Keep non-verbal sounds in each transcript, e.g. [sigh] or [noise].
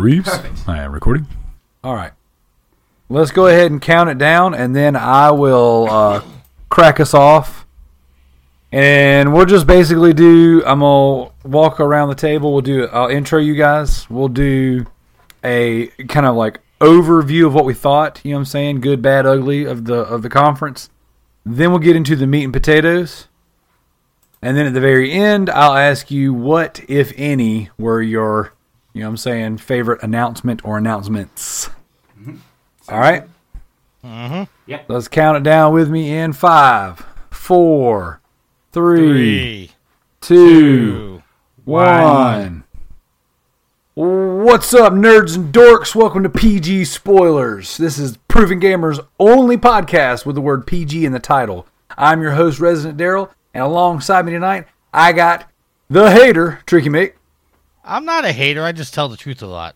Reeves. Perfect. I am recording. All right. Let's go ahead and count it down, and then I will uh, crack us off. And we'll just basically do. I'm gonna walk around the table. We'll do. I'll intro you guys. We'll do a kind of like overview of what we thought. You know what I'm saying? Good, bad, ugly of the of the conference. Then we'll get into the meat and potatoes. And then at the very end, I'll ask you what, if any, were your, you know what I'm saying, favorite announcement or announcements. Mm-hmm. All right? Mm-hmm. Yep. Let's count it down with me in five, four, three, Three, two, two, one. What's up, nerds and dorks? Welcome to PG Spoilers. This is Proven Gamer's only podcast with the word PG in the title. I'm your host, Resident Daryl, and alongside me tonight, I got the hater, Tricky Mick, I'm not a hater. I just tell the truth a lot.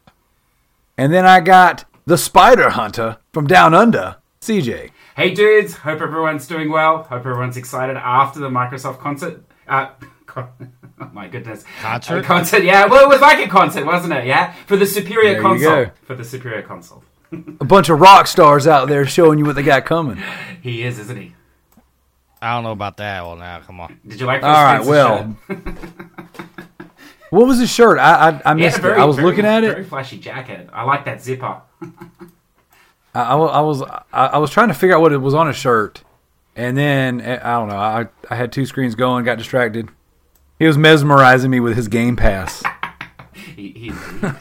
and then I got the Spider Hunter from Down Under, CJ. Hey dudes, hope everyone's doing well. Hope everyone's excited after the Microsoft concert. Uh, [laughs] con- oh [laughs] my goodness. Concert? A concert, yeah. Well, it was like a concert, wasn't it? Yeah? For the superior There you console. go. For the superior console. [laughs] A bunch of rock stars out there showing you what they got coming. He is, isn't he? I don't know about that. Well, now, come on. Did you like All right, Spencer's well, shirt? What was his shirt? I I, I missed a very, it. I was very- looking at it. Very flashy jacket. I like that zipper. [laughs] I, I I was I, I was trying to figure out what it was on his shirt, and then eh, I don't know. I I had two screens going, got distracted. He was mesmerizing me with his Game Pass. [laughs] He, he,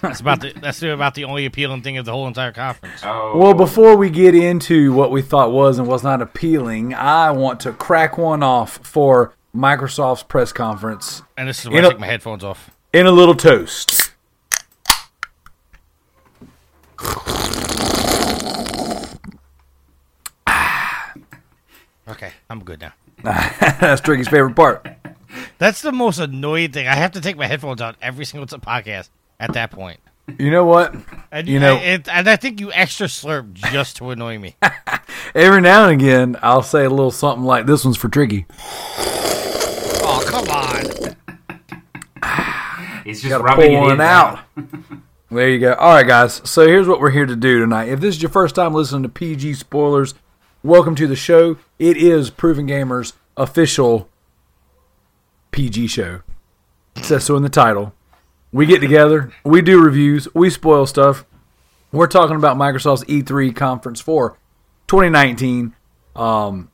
That's about the that's about the only appealing thing of the whole entire conference. oh, Well, before we get into what we thought was and was not appealing, I want to crack one off for Microsoft's press conference And this is You where know- I take my headphones off. In a little toast. Ah. Okay, I'm good now. [laughs] That's Tricky's favorite part. That's the most annoying thing. I have to take my headphones out every single podcast at that point. You know what? And You know- I, it, and I think you extra slurp just to annoy me. [laughs] Every now and again, I'll say a little something like, "This one's for Tricky." He's just rubbing it in out. [laughs] there you go. All right, guys. So here's what we're here to do tonight. If this is your first time listening to PG spoilers, welcome to the show. It is Proven Gamers official PG show. It says so in the title. We get together, we do reviews, we spoil stuff. We're talking about Microsoft's E3 conference for 2019. Um,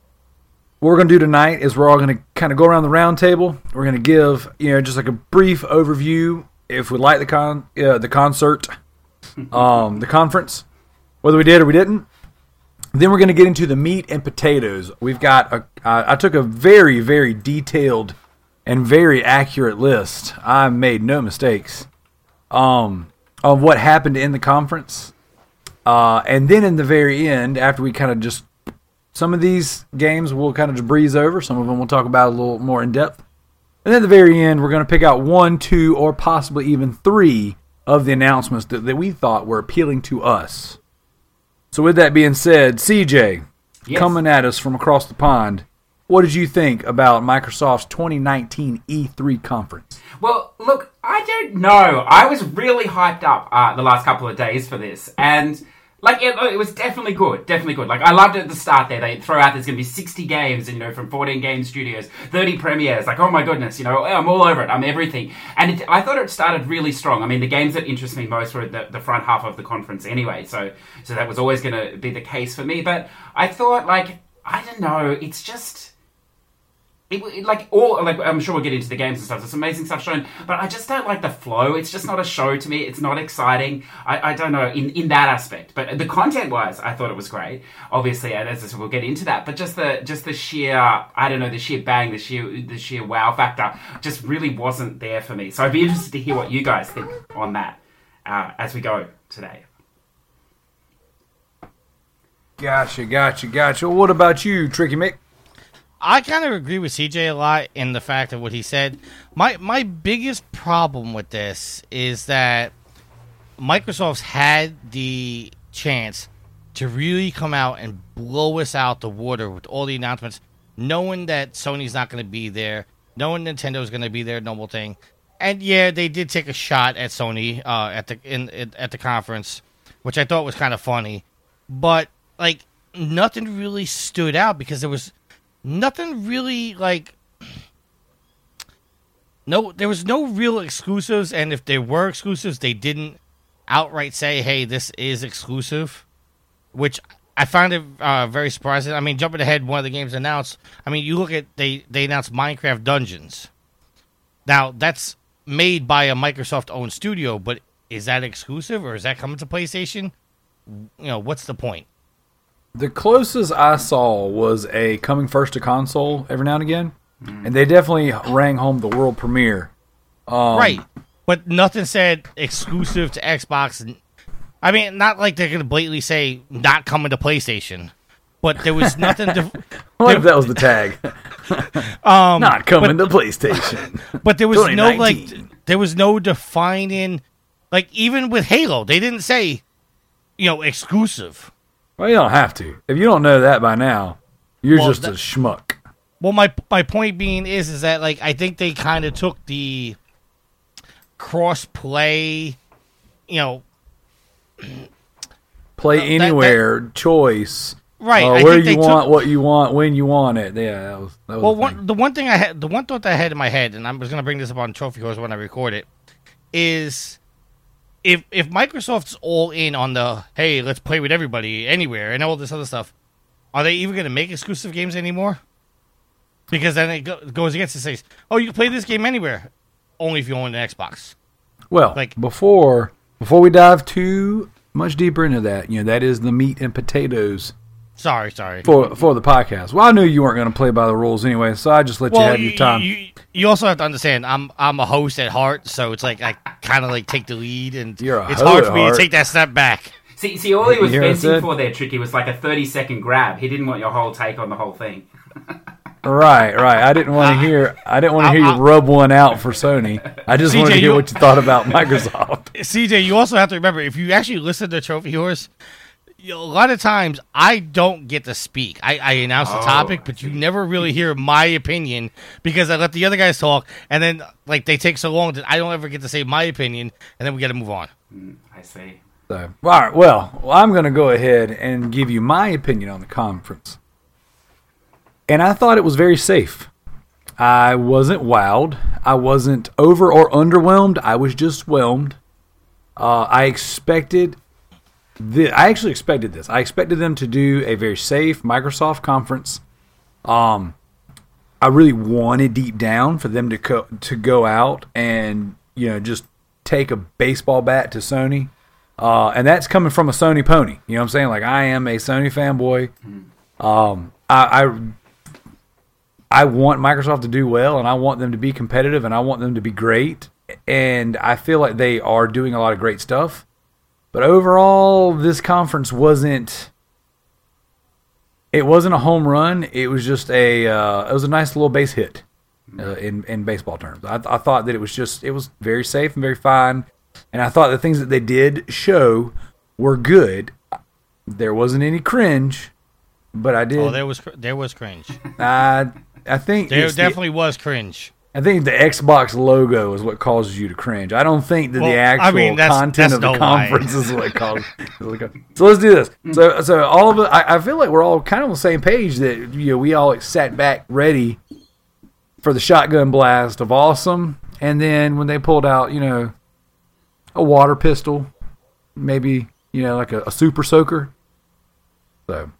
what we're going to do tonight is we're all going to kind of go around the round table. We're going to give, you know, just like a brief overview if we like the con uh, the concert, [laughs] um, the conference, whether we did or we didn't. Then we're going to get into the meat and potatoes. We've got a I I took a very very detailed and very accurate list. I made no mistakes. Um, of what happened in the conference. Uh, and then in the very end, after we kind of just some of these games we'll kind of just breeze over. Some of them we'll talk about a little more in depth. And at the very end, we're going to pick out one, two, or possibly even three of the announcements that, that we thought were appealing to us. So, with that being said, CJ, Yes. coming at us from across the pond, what did you think about Microsoft's 2019 E3 conference? Well, look, I don't know. I was really hyped up uh, the last couple of days for this, and like it, oh, it was definitely good, definitely good. Like I loved it at the start there. They throw out there's going to be 60 games, you know, from 14 game studios, 30 premieres. Like, oh my goodness, you know, I'm all over it. I'm everything. And it, I thought it started really strong. I mean, the games that interest me most were the, the front half of the conference anyway. So, so that was always going to be the case for me. But I thought, like, I don't know. It's just it, like all like I'm sure we'll get into the games and stuff. There's amazing stuff shown, but I just don't like the flow. It's just not a show to me. It's not exciting. I, I don't know in, in that aspect, but the content wise, I thought it was great. Obviously, and as I said, we'll get into that. But just the just the sheer I don't know the sheer bang, the sheer the sheer wow factor, just really wasn't there for me. So I'd be interested to hear what you guys think on that uh, as we go today. Gotcha, gotcha, gotcha. What about you, Tricky Mick? I kind of agree with CJ a lot in the fact of what he said. My my biggest problem with this is that Microsoft's had the chance to really come out and blow us out the water with all the announcements, knowing that Sony's not going to be there, knowing Nintendo's going to be their normal thing, and yeah, they did take a shot at Sony uh, at the in, in at the conference, which I thought was kind of funny, but like nothing really stood out because there was nothing really like no there was no real exclusives and if there were exclusives they didn't outright say hey this is exclusive which i found it uh, very surprising. I mean jumping ahead one of the games announced i mean you look at they they announced minecraft dungeons. Now that's made by a microsoft owned studio but is that exclusive or is that coming to playstation? You know what's the point The closest I saw was a coming first to console every now and again, and they definitely rang home the world premiere. Um, right. But nothing said exclusive to Xbox. I mean, not like they're going to blatantly say not coming to PlayStation, but there was nothing to. [laughs] What if that was the tag? [laughs] Um, Not coming to PlayStation. [laughs] but there was no like, there was no defining, like even with Halo, they didn't say, you know, exclusive. Well, you don't have to. If you don't know that by now, you're Well, just that- a schmuck. Well, my my point being is is that like I think they kind of took the cross play, you know, Play that- anywhere, choice. right? uh, where you want, took, what you want, when you want it. Yeah, that was. That was Well, the one, thing. the one thing I had, the one thought that I had in my head, and I was going to bring this up on Trophy Horse when I record it, is if if Microsoft's all in on the hey, let's play with everybody anywhere and all this other stuff, are they even going to make exclusive games anymore? Because then it go, goes against the Says, oh, you can play this game anywhere, only if you own an Xbox. Well, like- before before we dive too much deeper into that, you know, that is the meat and potatoes Sorry, sorry. for for the podcast. Well, I knew you weren't going to play by the rules anyway, so I just let you well, have your time. You, you also have to understand, I'm I'm a host at heart, so it's like I kind of like take the lead, and You're a it's hard for me heart. to take that step back. See, see, all he was You hear what I fencing for there, Tricky, was like a 30 second grab. He didn't want your whole take on the whole thing. right, right. I didn't want to uh, hear. I didn't want to I- hear I- you rub one out for Sony. I just wanted to hear you- what you thought about [laughs] Microsoft. [laughs] CJ, you also have to remember if you actually listen to Trophy Horse, you know, a lot of times I don't get to speak. I, I announce the Oh, topic, but you never really hear my opinion because I let the other guys talk, and then like they take so long that I don't ever get to say my opinion, and then we got to move on. I see. So, all right. Well, well, I'm going to go ahead and give you my opinion on the conference. And I thought it was very safe. I wasn't wowed. I wasn't over or underwhelmed. I was just whelmed. Uh, I expected. The, I actually expected this. I expected them to do a very safe Microsoft conference. Um, I really wanted deep down for them to co- to go out and you know just take a baseball bat to Sony, uh, and that's coming from a Sony pony. You know what I'm saying? Like I am a Sony fanboy. Um, I, I I want Microsoft to do well, and I want them to be competitive, and I want them to be great. And I feel like they are doing a lot of great stuff. But overall, this conference wasn't. It wasn't a home run. It was just a. Uh, it was a nice little base hit, uh, in in baseball terms. I, I thought that it was just. It was very safe and very fine, and I thought the things that they did show were good. There wasn't any cringe, but I did. Oh, there was there was cringe. I I think There it's the- definitely was cringe. I think the Xbox logo is what causes you to cringe. I don't think that Well, the I actual mean, that's- content that's of the no conference is what causes. so let's do this. So so all of it. I, I feel like we're all kind of on the same page. That you know we all sat back ready for the shotgun blast of awesome, and then when they pulled out, you know, a water pistol, maybe you know like a, a super soaker. So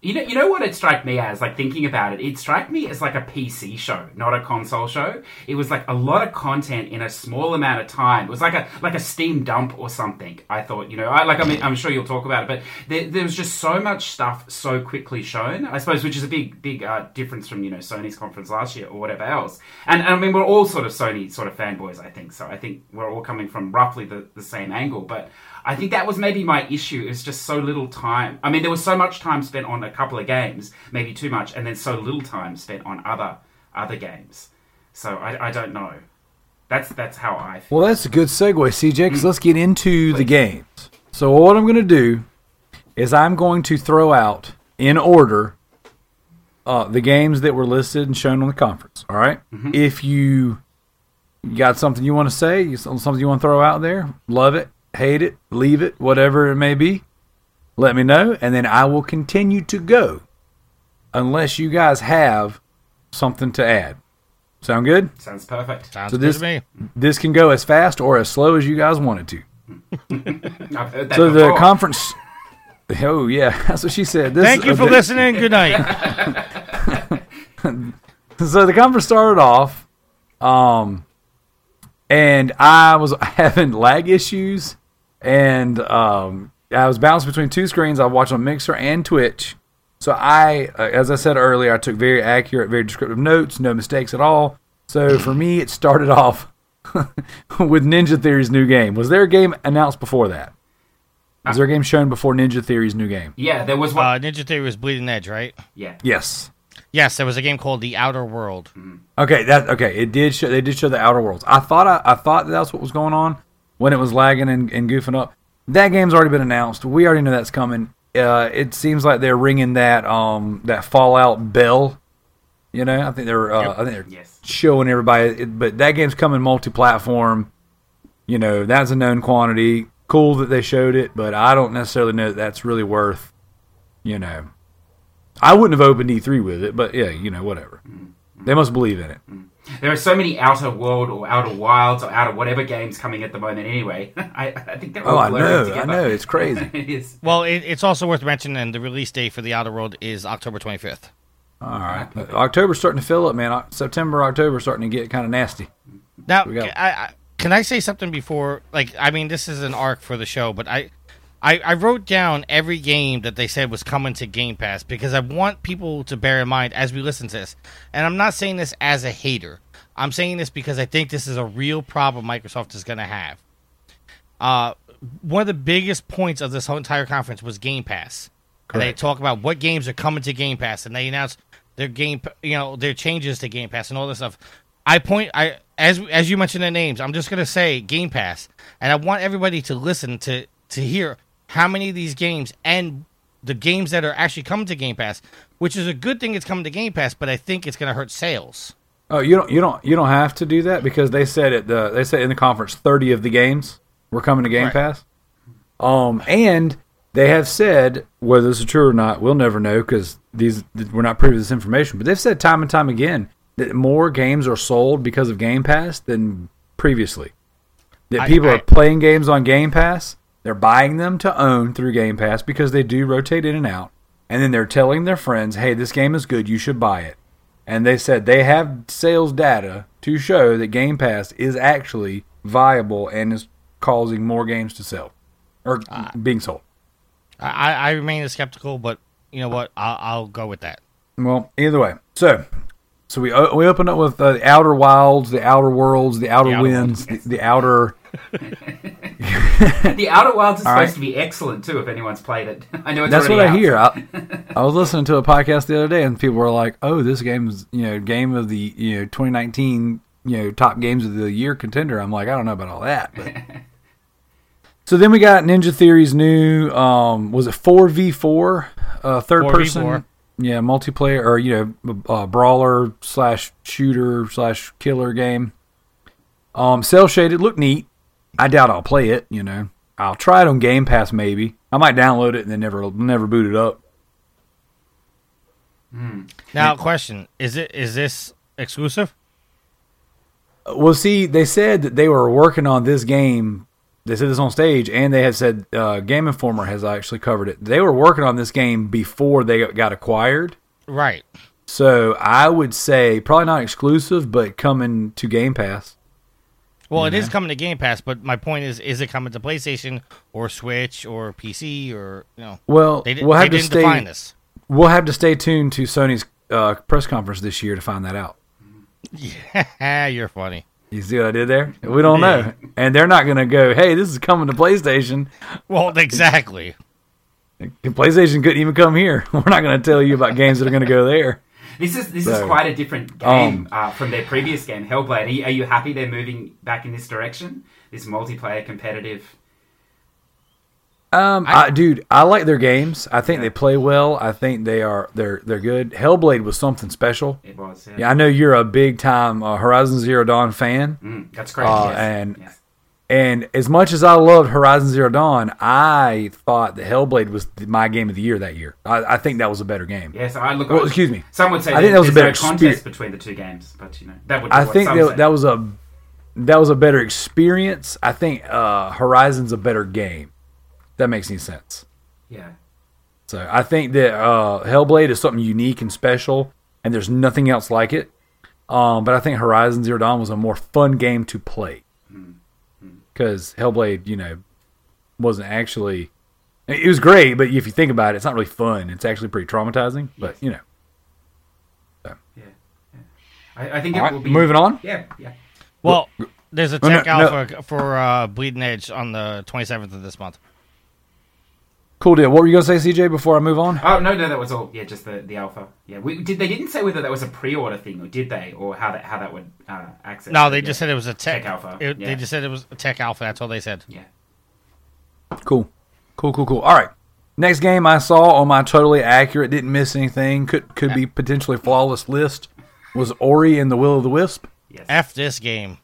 You know, you know what it struck me as, like thinking about it, it struck me as like a PC show, not a console show. It was like a lot of content in a small amount of time. It was like a like a Steam dump or something. I thought, you know, I like I mean, I'm sure you'll talk about it, but there, there was just so much stuff so quickly shown. I suppose, which is a big big uh, difference from you know Sony's conference last year or whatever else. And, and I mean, we're all sort of Sony sort of fanboys, I think. So I think we're all coming from roughly the, the same angle, but. I think that was maybe my issue. It was just so little time. I mean, there was so much time spent on a couple of games, maybe too much, and then so little time spent on other other games. So I, I don't know. That's that's how I feel. Well, that's a good segue, CJ, because let's get into the games. So, what I'm going to do is I'm going to throw out in order uh, the games that were listed and shown on the conference. All right? If you got something you want to say, something you want to throw out there, love it, hate it, leave it, whatever it may be, let me know, and then I will continue to go unless you guys have something to add. Sound good? Sounds perfect. Sounds So good this to me. this can go as fast or as slow as you guys want it to. [laughs] I've heard that So the before. conference. [laughs] Oh yeah, [laughs] that's what she said. This, Thank you for okay. listening. Good night. so the conference started off, um, and I was having lag issues, and um, I was bouncing between two screens. I watched on Mixer and Twitch. So I, uh, as I said earlier, I took very accurate, very descriptive notes, no mistakes at all. So for me, it started [laughs] off [laughs] with Ninja Theory's new game. Was there a game announced before that? Was there a game shown before Ninja Theory's new game? Yeah, there was one. Uh, Ninja Theory was Bleeding Edge, right? yeah. Yes. Yes, there was a game called The Outer World. Okay, that okay. It did show. They did show the Outer Worlds. I thought I, I thought that's what was going on when it was lagging and, and goofing up. That game's already been announced. We already know that's coming. Uh, it seems like they're ringing that um that Fallout bell. You know, I think they're uh, I think they're Yes. showing everybody. It, but that game's coming multi-platform. You know, that's a known quantity. Cool that they showed it, but I don't necessarily know that that's really worth. You know, I wouldn't have opened E3 with it, but yeah, you know, whatever. They must believe in it. There are so many Outer World or Outer Wilds or Outer whatever games coming at the moment anyway. [laughs] I, I think they're all Oh, I blurring know, I know, it's crazy. [laughs] it is. Well, it, it's also worth mentioning the release date for The Outer World is October 25th. All right, ah, October's starting to fill up, man. September, October, starting to get kind of nasty. Now, We got- I, I, can I say something before? Like, I mean, this is an arc for the show, but I, I, I wrote down every game that they said was coming to Game Pass because I want people to bear in mind as we listen to this. And I'm not saying this as a hater. I'm saying this because I think this is a real problem Microsoft is going to have. Uh, one of the biggest points of this whole entire conference was Game Pass. And they talk about what games are coming to Game Pass, and they announce their game, you know, their changes to Game Pass and all this stuff. I point, I as as you mentioned the names, I'm just gonna say Game Pass, and I want everybody to listen to to hear how many of these games and the games that are actually coming to Game Pass, which is a good thing. It's coming to Game Pass, but I think it's gonna hurt sales. Oh, you don't, you don't, you don't have to do that because they said it. The they said in the conference, thirty of the games were coming to Game Right. Pass. Um, and they have said whether this is true or not, we'll never know because these we're not privy to this information. But they've said time and time again that more games are sold because of Game Pass than previously. That I- people I- are playing games on Game Pass, they're buying them to own through Game Pass because they do rotate in and out, and then they're telling their friends, "Hey, this game is good. You should buy it." And they said they have sales data to show that Game Pass is actually viable and is causing more games to sell or being sold. I, I remain skeptical, but you know what? I'll, I'll go with that. Well, either way. So, so we we open up with uh, the Outer Wilds, the Outer Worlds, the Outer The Outer Winds, the, the Outer. The Outer Wilds is All supposed right. to be excellent too. If anyone's played it, [laughs] I know it's That's what already I hear. I, [laughs] I was listening to a podcast the other day, and people were like, "Oh, this game is you know game of the you know 2019 you know top games of the year contender." I'm like, I don't know about all that. But. [laughs] so then we got Ninja Theory's new um was it 4v4 uh third 4v4. person yeah multiplayer or you know uh, brawler slash shooter slash killer game. Um, cel shaded, looked neat. I doubt I'll play it. You know, I'll try it on Game Pass maybe. I might download it and then never never boot it up. Now, question: Is it is this exclusive? Well, see, they said that they were working on this game. They said this on stage, and they had said uh, Game Informer has actually covered it. They were working on this game before they got acquired. Right. So I would say probably not exclusive, but coming to Game Pass. Well, it is coming to Game Pass, but my point is: is it coming to PlayStation or Switch or PC or you know? Well, They, we'll have to didn't stay. We'll have to stay tuned to Sony's uh, press conference this year to find that out. Yeah, [laughs] you're funny. You see what I did there? We don't know, and they're not going to go. Hey, this is coming to PlayStation. Well, exactly. [laughs] PlayStation couldn't even come here. [laughs] We're not going to tell you about games that are going to go there. This is this is quite a different game um, uh, from their previous game, Hellblade. Are you, are you happy they're moving back in this direction? This multiplayer competitive. Um, I, dude, I like their games. I think they play well. I think they are they're they're good. Hellblade was something special. It was. Yeah. Yeah, I know you're a big time uh, Horizon Zero Dawn fan, Mm, that's great. Uh, yes. and- yes. And as much as I loved Horizon Zero Dawn, I thought that Hellblade was my game of the year that year. I, I think that was a better game. Yes, I look. Well, excuse me. Some would say I think that was a better no contest experience. between the two games, but you know that would. be I think that, that was a that was a better experience. I think uh, Horizon's a better game. That makes any sense. Yeah. So I think that uh, Hellblade is something unique and special, and there's nothing else like it. Um, but I think Horizon Zero Dawn was a more fun game to play because Hellblade, you know, wasn't actually. It was great, but if you think about it, it's not really fun. It's actually pretty traumatizing. But you know, Yeah. yeah. I, I think it all right, will be moving on. Yeah. Yeah. Well, there's a Oh, no, tech no. alpha for uh, Bleeding Edge on the 27th of this month. Cool deal. What were you gonna say, CJ? Before I move on? Oh no, no, that was all. Yeah, just the, the alpha. Yeah, we did. They didn't say whether that was a pre-order thing or did they, or how that how that would uh, access. No, it. they Yeah. just said it was a tech, Tech alpha, it- yeah. They just said it was a tech alpha. That's all they said. Yeah. Cool. Cool, cool, cool. All right. Next game I saw on my totally accurate, didn't miss anything, could could be potentially flawless list was Ori and the Will of the Wisp. Yes. F this game.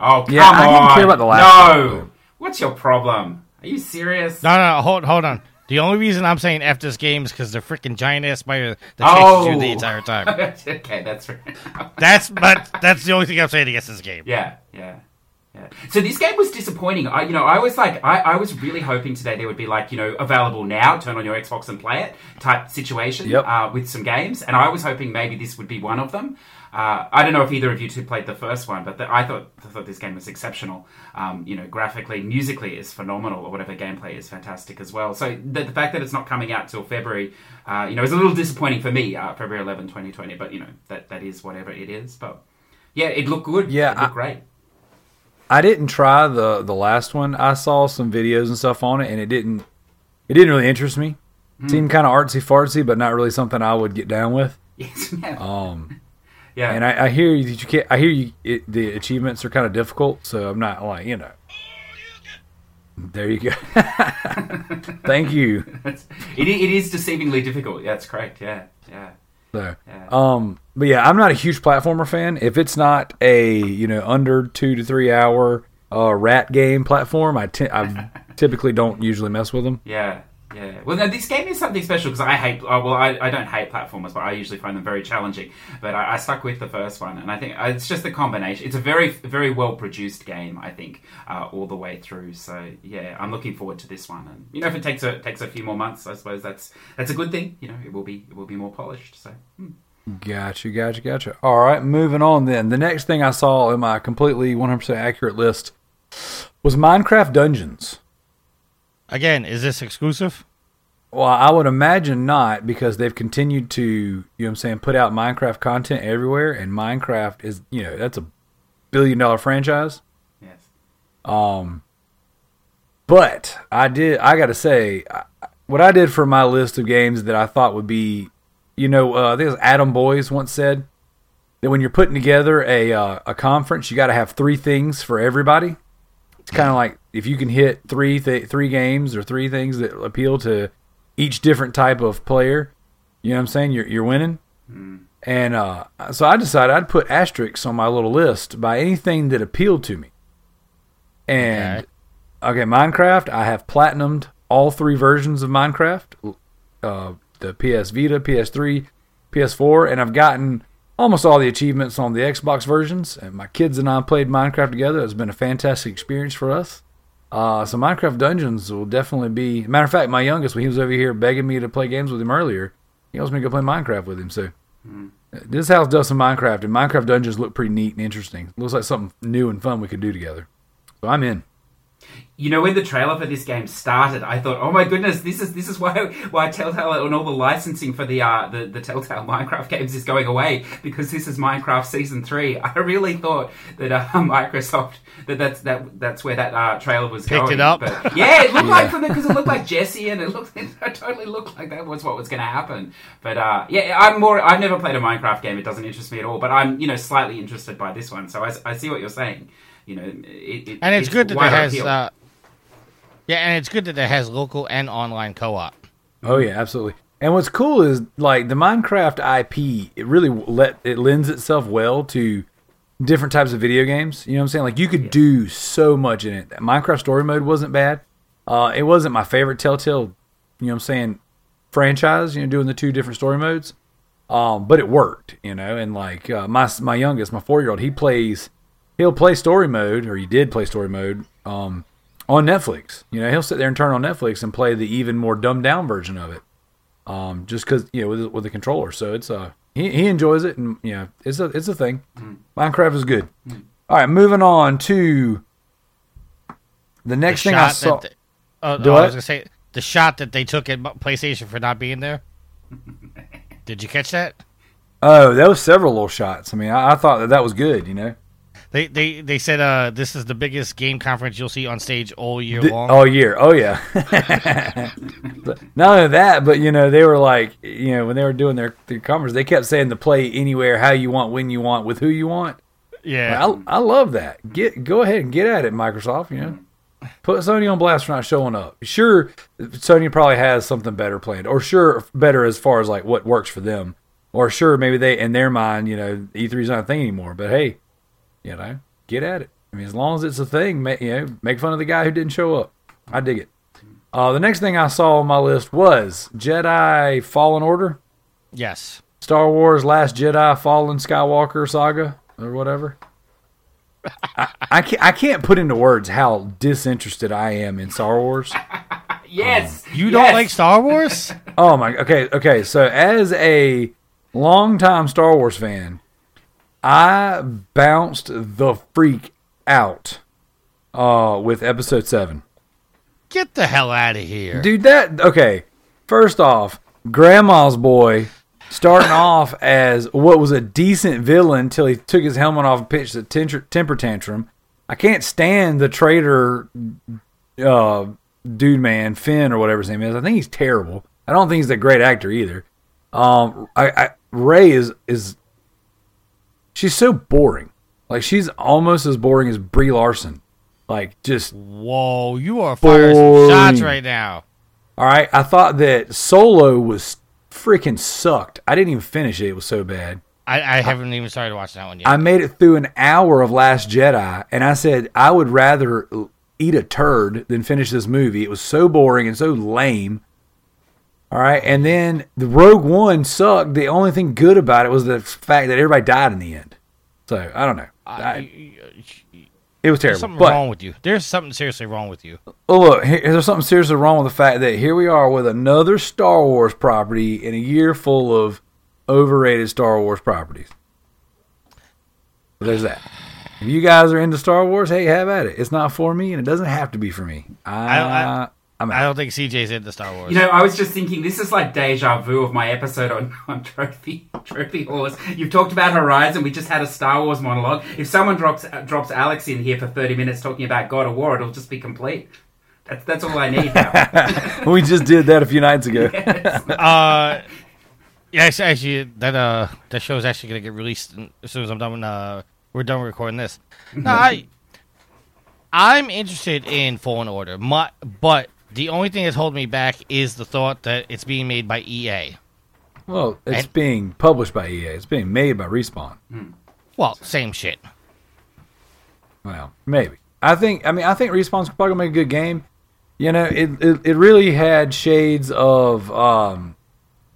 oh come Yeah, I didn't on! care about the last no. one. What's your problem? Are you serious? No, no, no, hold, hold on. The only reason I'm saying F this game is because the freaking giant ass spider that chases Oh. you the entire time. [laughs] okay, that's right. That's but that's the only thing I'm saying against this game. Yeah, yeah, yeah. So this game was disappointing. I, you know, I was like, I, I was really hoping today there would be like, you know, available now, turn on your Xbox and play it type situation Yep. uh, with some games, and I was hoping maybe this would be one of them. Uh, I don't know if either of you two played the first one, but the, I thought I thought this game was exceptional. Um, you know, graphically, musically is phenomenal, or whatever gameplay is fantastic as well. So the, the fact that it's not coming out till February, uh, you know, is a little disappointing for me. Uh, February 11, 2020, but you know that that is whatever it is. But yeah, it looked good. Yeah, it looked I- great. I didn't try the the last one. I saw some videos and stuff on it, and it didn't it didn't really interest me. Hmm. Seemed kind of artsy fartsy, but not really something I would get down with. [laughs] Yes, yeah. Um, [laughs] yeah. and I, I hear you you can't. I hear you. It, the achievements are kind of difficult, so I'm not like you know. There you go. [laughs] Thank you. It, it is deceivingly difficult. Yeah, that's correct. Yeah, yeah. So, Yeah. um, but yeah, I'm not a huge platformer fan. If it's not a you know under two to three hour uh, rat game platform, I t- I [laughs] typically don't usually mess with them. Yeah, yeah. Well, now, this game is something special because I hate. Uh, well, I, I don't hate platformers, but I usually find them very challenging. But I, I stuck with the first one, and I think uh, it's just the combination. It's a very, very well produced game. I think uh, all the way through. So yeah, I'm looking forward to this one. And you know, if it takes a takes a few more months, I suppose that's that's a good thing. You know, it will be it will be more polished. So hmm. Gotcha, gotcha, gotcha. All right, moving on then. The next thing I saw in my completely 100% accurate list was Minecraft Dungeons. Again, is this exclusive? Well, I would imagine not because they've continued to, you know what I'm saying, put out Minecraft content everywhere, and Minecraft is, you know, that's a billion dollar franchise. yes, Um, but I did. I got to say, I- what I did for my list of games that I thought would be, you know, uh, I think it was Adam Boyes once said that when you're putting together a uh, a conference, you got to have three things for everybody. It's kind of like if you can hit three th- three games or three things that appeal to each different type of player. You know what I'm saying? You're you're winning. And uh, so I decided I'd put asterisks on my little list by anything that appealed to me. And Okay. okay, Minecraft, I have platinumed all three versions of Minecraft uh, the PS Vita, PS3, PS4, and I've gotten almost all the achievements on the Xbox versions. And my kids and I played Minecraft together. It's been a fantastic experience for us. Uh, so Minecraft Dungeons will definitely be. Matter of fact, my youngest, when he was over here begging me to play games with him earlier, he asked me to go play Minecraft with him. So this house does some Minecraft, and Minecraft Dungeons look pretty neat and interesting. Looks like something new and fun we could do together. So I'm in. You know, when the trailer for this game started, I thought, "Oh my goodness, this is this is [laughs] why why Telltale and all the licensing for the uh, the the Telltale [laughs] Minecraft games is going away because this is Minecraft Season Three. [laughs] I really thought that uh, Microsoft that that's that that's where that uh, trailer was Picked going. it up. But yeah, it looked like from because it looked like Jesse and it looked it totally looked like that was what was going to happen. But uh, yeah, I'm more. I've never played a Minecraft game. It doesn't interest me at all. But I'm you know slightly interested by this one. So I, I see what you're saying. You know, it, it, And it's, good that there wider has uh, Yeah, and it's good that it has local and online co-op. Oh yeah, absolutely. And what's cool is like the Minecraft IP. It really let it lends itself well to different types of video games. You know what I'm saying? Like you could do so much in it. Minecraft Story Mode wasn't bad. Uh, it wasn't my favorite Telltale. You know what I'm saying? Franchise. You know, doing the two different story modes. Um, but it worked. You know, and like uh, my my youngest, my four year old, he plays. He'll play story mode, or he did play story mode. Um, on Netflix. You know, he'll sit there and turn on Netflix and play the even more dumbed down version of it. Um, just because you know with with the controller, so it's uh he, he enjoys it and you know it's a it's a thing. Minecraft is good. All right, moving on to the next The thing I saw. that they- Do oh, I was gonna say the shot that they took at PlayStation for not being there. [laughs] Did you catch that? oh, there was several little shots. I mean, I, I thought that that was good. You know, They they they said uh this is the biggest game conference you'll see on stage all year Th- long. all year. Oh yeah. [laughs] [laughs] Not only that, but you know, they were like, you know, when they were doing their their conference, they kept saying to play anywhere, how you want, when you want, with who you want. yeah. I, I love that. Get go ahead and get at it, Microsoft. You know, put Sony on blast for not showing up. Sure, Sony probably has something better planned, or sure better as far as like what works for them, or sure maybe they in their mind, you know, E3 is not a thing anymore. But hey, you know, get at it. I mean, as long as it's a thing, ma- you know, make fun of the guy who didn't show up. I dig it. Uh, the next thing I saw on my list was Jedi Fallen Order, yes. Star Wars Last Jedi Fallen Skywalker Saga, or whatever. [laughs] I, I can't I can't put into words how disinterested I am in Star Wars. [laughs] Yes. You don't like Star Wars? [laughs] Oh my okay, okay. So as a longtime Star Wars fan, I bounced the freak out uh with episode seven. Get the hell out of here. Dude, that okay. First off, Grandma's boy starting [laughs] off as what was a decent villain till he took his helmet off and pitched a temper, temper tantrum. I can't stand the traitor, uh, dude, man, Finn or whatever his name is. I think he's terrible. I don't think he's a great actor either. Um, I, I Rey is is she's so boring. Like she's almost as boring as Brie Larson. Like just Whoa, you are firing some Boring. shots right now. All right, I thought that Solo was freaking sucked. I didn't even finish it; it was so bad. I, I haven't even started watching that one yet. I made it through an hour of Last Jedi, and I said I would rather eat a turd than finish this movie. It was so boring and so lame. All right, and then the Rogue One sucked. The only thing good about it was the fact that everybody died in the end. So I don't know. I- I- it was there's terrible. something But wrong with you. There's something seriously wrong with you. Oh, look, here, there's something seriously wrong with the fact that here we are with another Star Wars property in a year full of overrated Star Wars properties. There's that. If you guys are into Star Wars, hey, have at it. It's not for me, and it doesn't have to be for me. I, I- I'm I don't think CJ's into Star Wars. You know, I was just thinking this is like deja vu of my episode on, [laughs] on Trophy Trophy Horse. You've talked about Horizon. We just had a Star Wars monologue. If someone drops drops Alex in here for thirty minutes talking about God of War, it'll just be complete. That's that's all I need now. [laughs] we just did that a few nights ago. [laughs] uh, yeah, actually, actually, that uh, that show is actually gonna get released as soon as I'm done. Uh, we're done recording this. No, I, I'm interested in Fallen Order, my, but the only thing that's holding me back is the thought that it's being made by EA. well, it's And- being published by EA. It's being made by Respawn. Well, same shit. Well, maybe. I think. I mean, I think Respawn's probably gonna make a good game. You know, it it, it really had shades of um,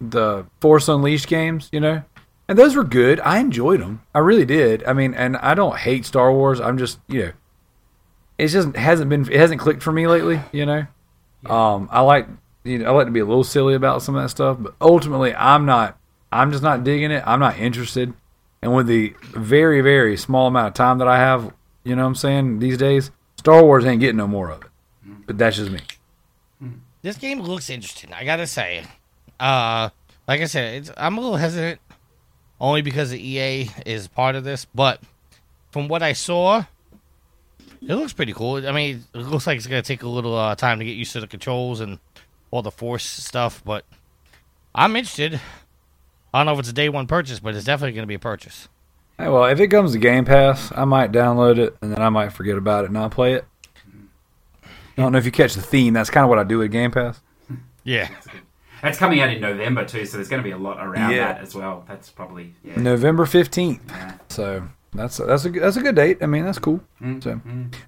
the Force Unleashed games. You know, and those were good. I enjoyed them. I really did. I mean, and I don't hate Star Wars. I'm just you know, it just hasn't been. It hasn't clicked for me lately. You know, um, I like you know I like to be a little silly about some of that stuff, but ultimately, I'm not. I'm just not digging it. I'm not interested. And with the very, very small amount of time that I have, you know what I'm saying, these days, Star Wars ain't getting no more of it. But that's just me. This game looks interesting. I gotta say, uh, like I said, it's, I'm a little hesitant, only because the EA is part of this. But from what I saw, it looks pretty cool. I mean, it looks like it's gonna take a little uh, time to get used to the controls and all the force stuff. But I'm interested. I don't know if it's a day one purchase, but it's definitely gonna be a purchase. Hey, well, if it comes to Game Pass, I might download it and then I might forget about it and not play it. I don't know if you catch the theme. That's kind of what I do with Game Pass. Yeah. That's coming out in November too, so there's going to be a lot around Yeah. that as well. That's probably yeah. November fifteenth. Yeah. So that's a, that's a good- that's a good date. I mean, that's cool. Mm-hmm. So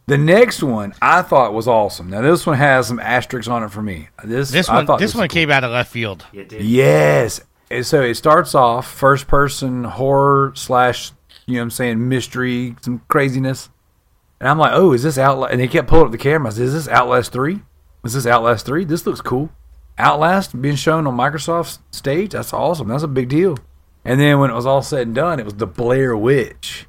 the next one I thought was awesome. Now this one has some asterisks on it for me. This This I one thought this was one cool. came out of left field. Yeah, dude. Yes. And So it starts off first person horror slash, you know what I'm saying, mystery, some craziness. And I'm like, oh, is this Outlast? And they kept pulling up the cameras. Is this Outlast 3? Is this Outlast 3? This looks cool. Outlast being shown on Microsoft's stage? That's awesome. That's a big deal. And then when it was all said and done, it was the Blair Witch.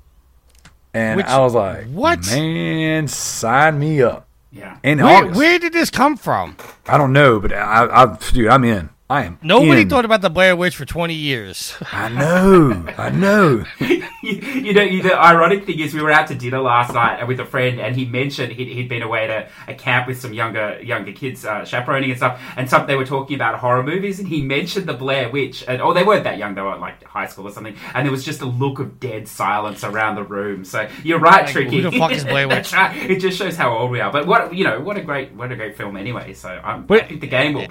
And Which- I was like, what? Man, sign me up. Yeah. In Where, August. where did this come from? I don't know, but I, I, dude, I'm in. I am. Nobody in. thought about the Blair Witch for 20 years. I know. I know. [laughs] you, you know, you, the ironic thing is, we were out to dinner last night with a friend, and he mentioned he'd, he'd been away to a camp with some younger younger kids uh, chaperoning and stuff, and some they were talking about horror movies, and he mentioned the Blair Witch, and oh, they weren't that young; they were like high school or something, and there was just a look of dead silence around the room. So you're right, Tricky. who the fuck is Blair [laughs] Witch? It just shows how old we are. But what you know, what a great what a great film anyway. So I'm, I think the game will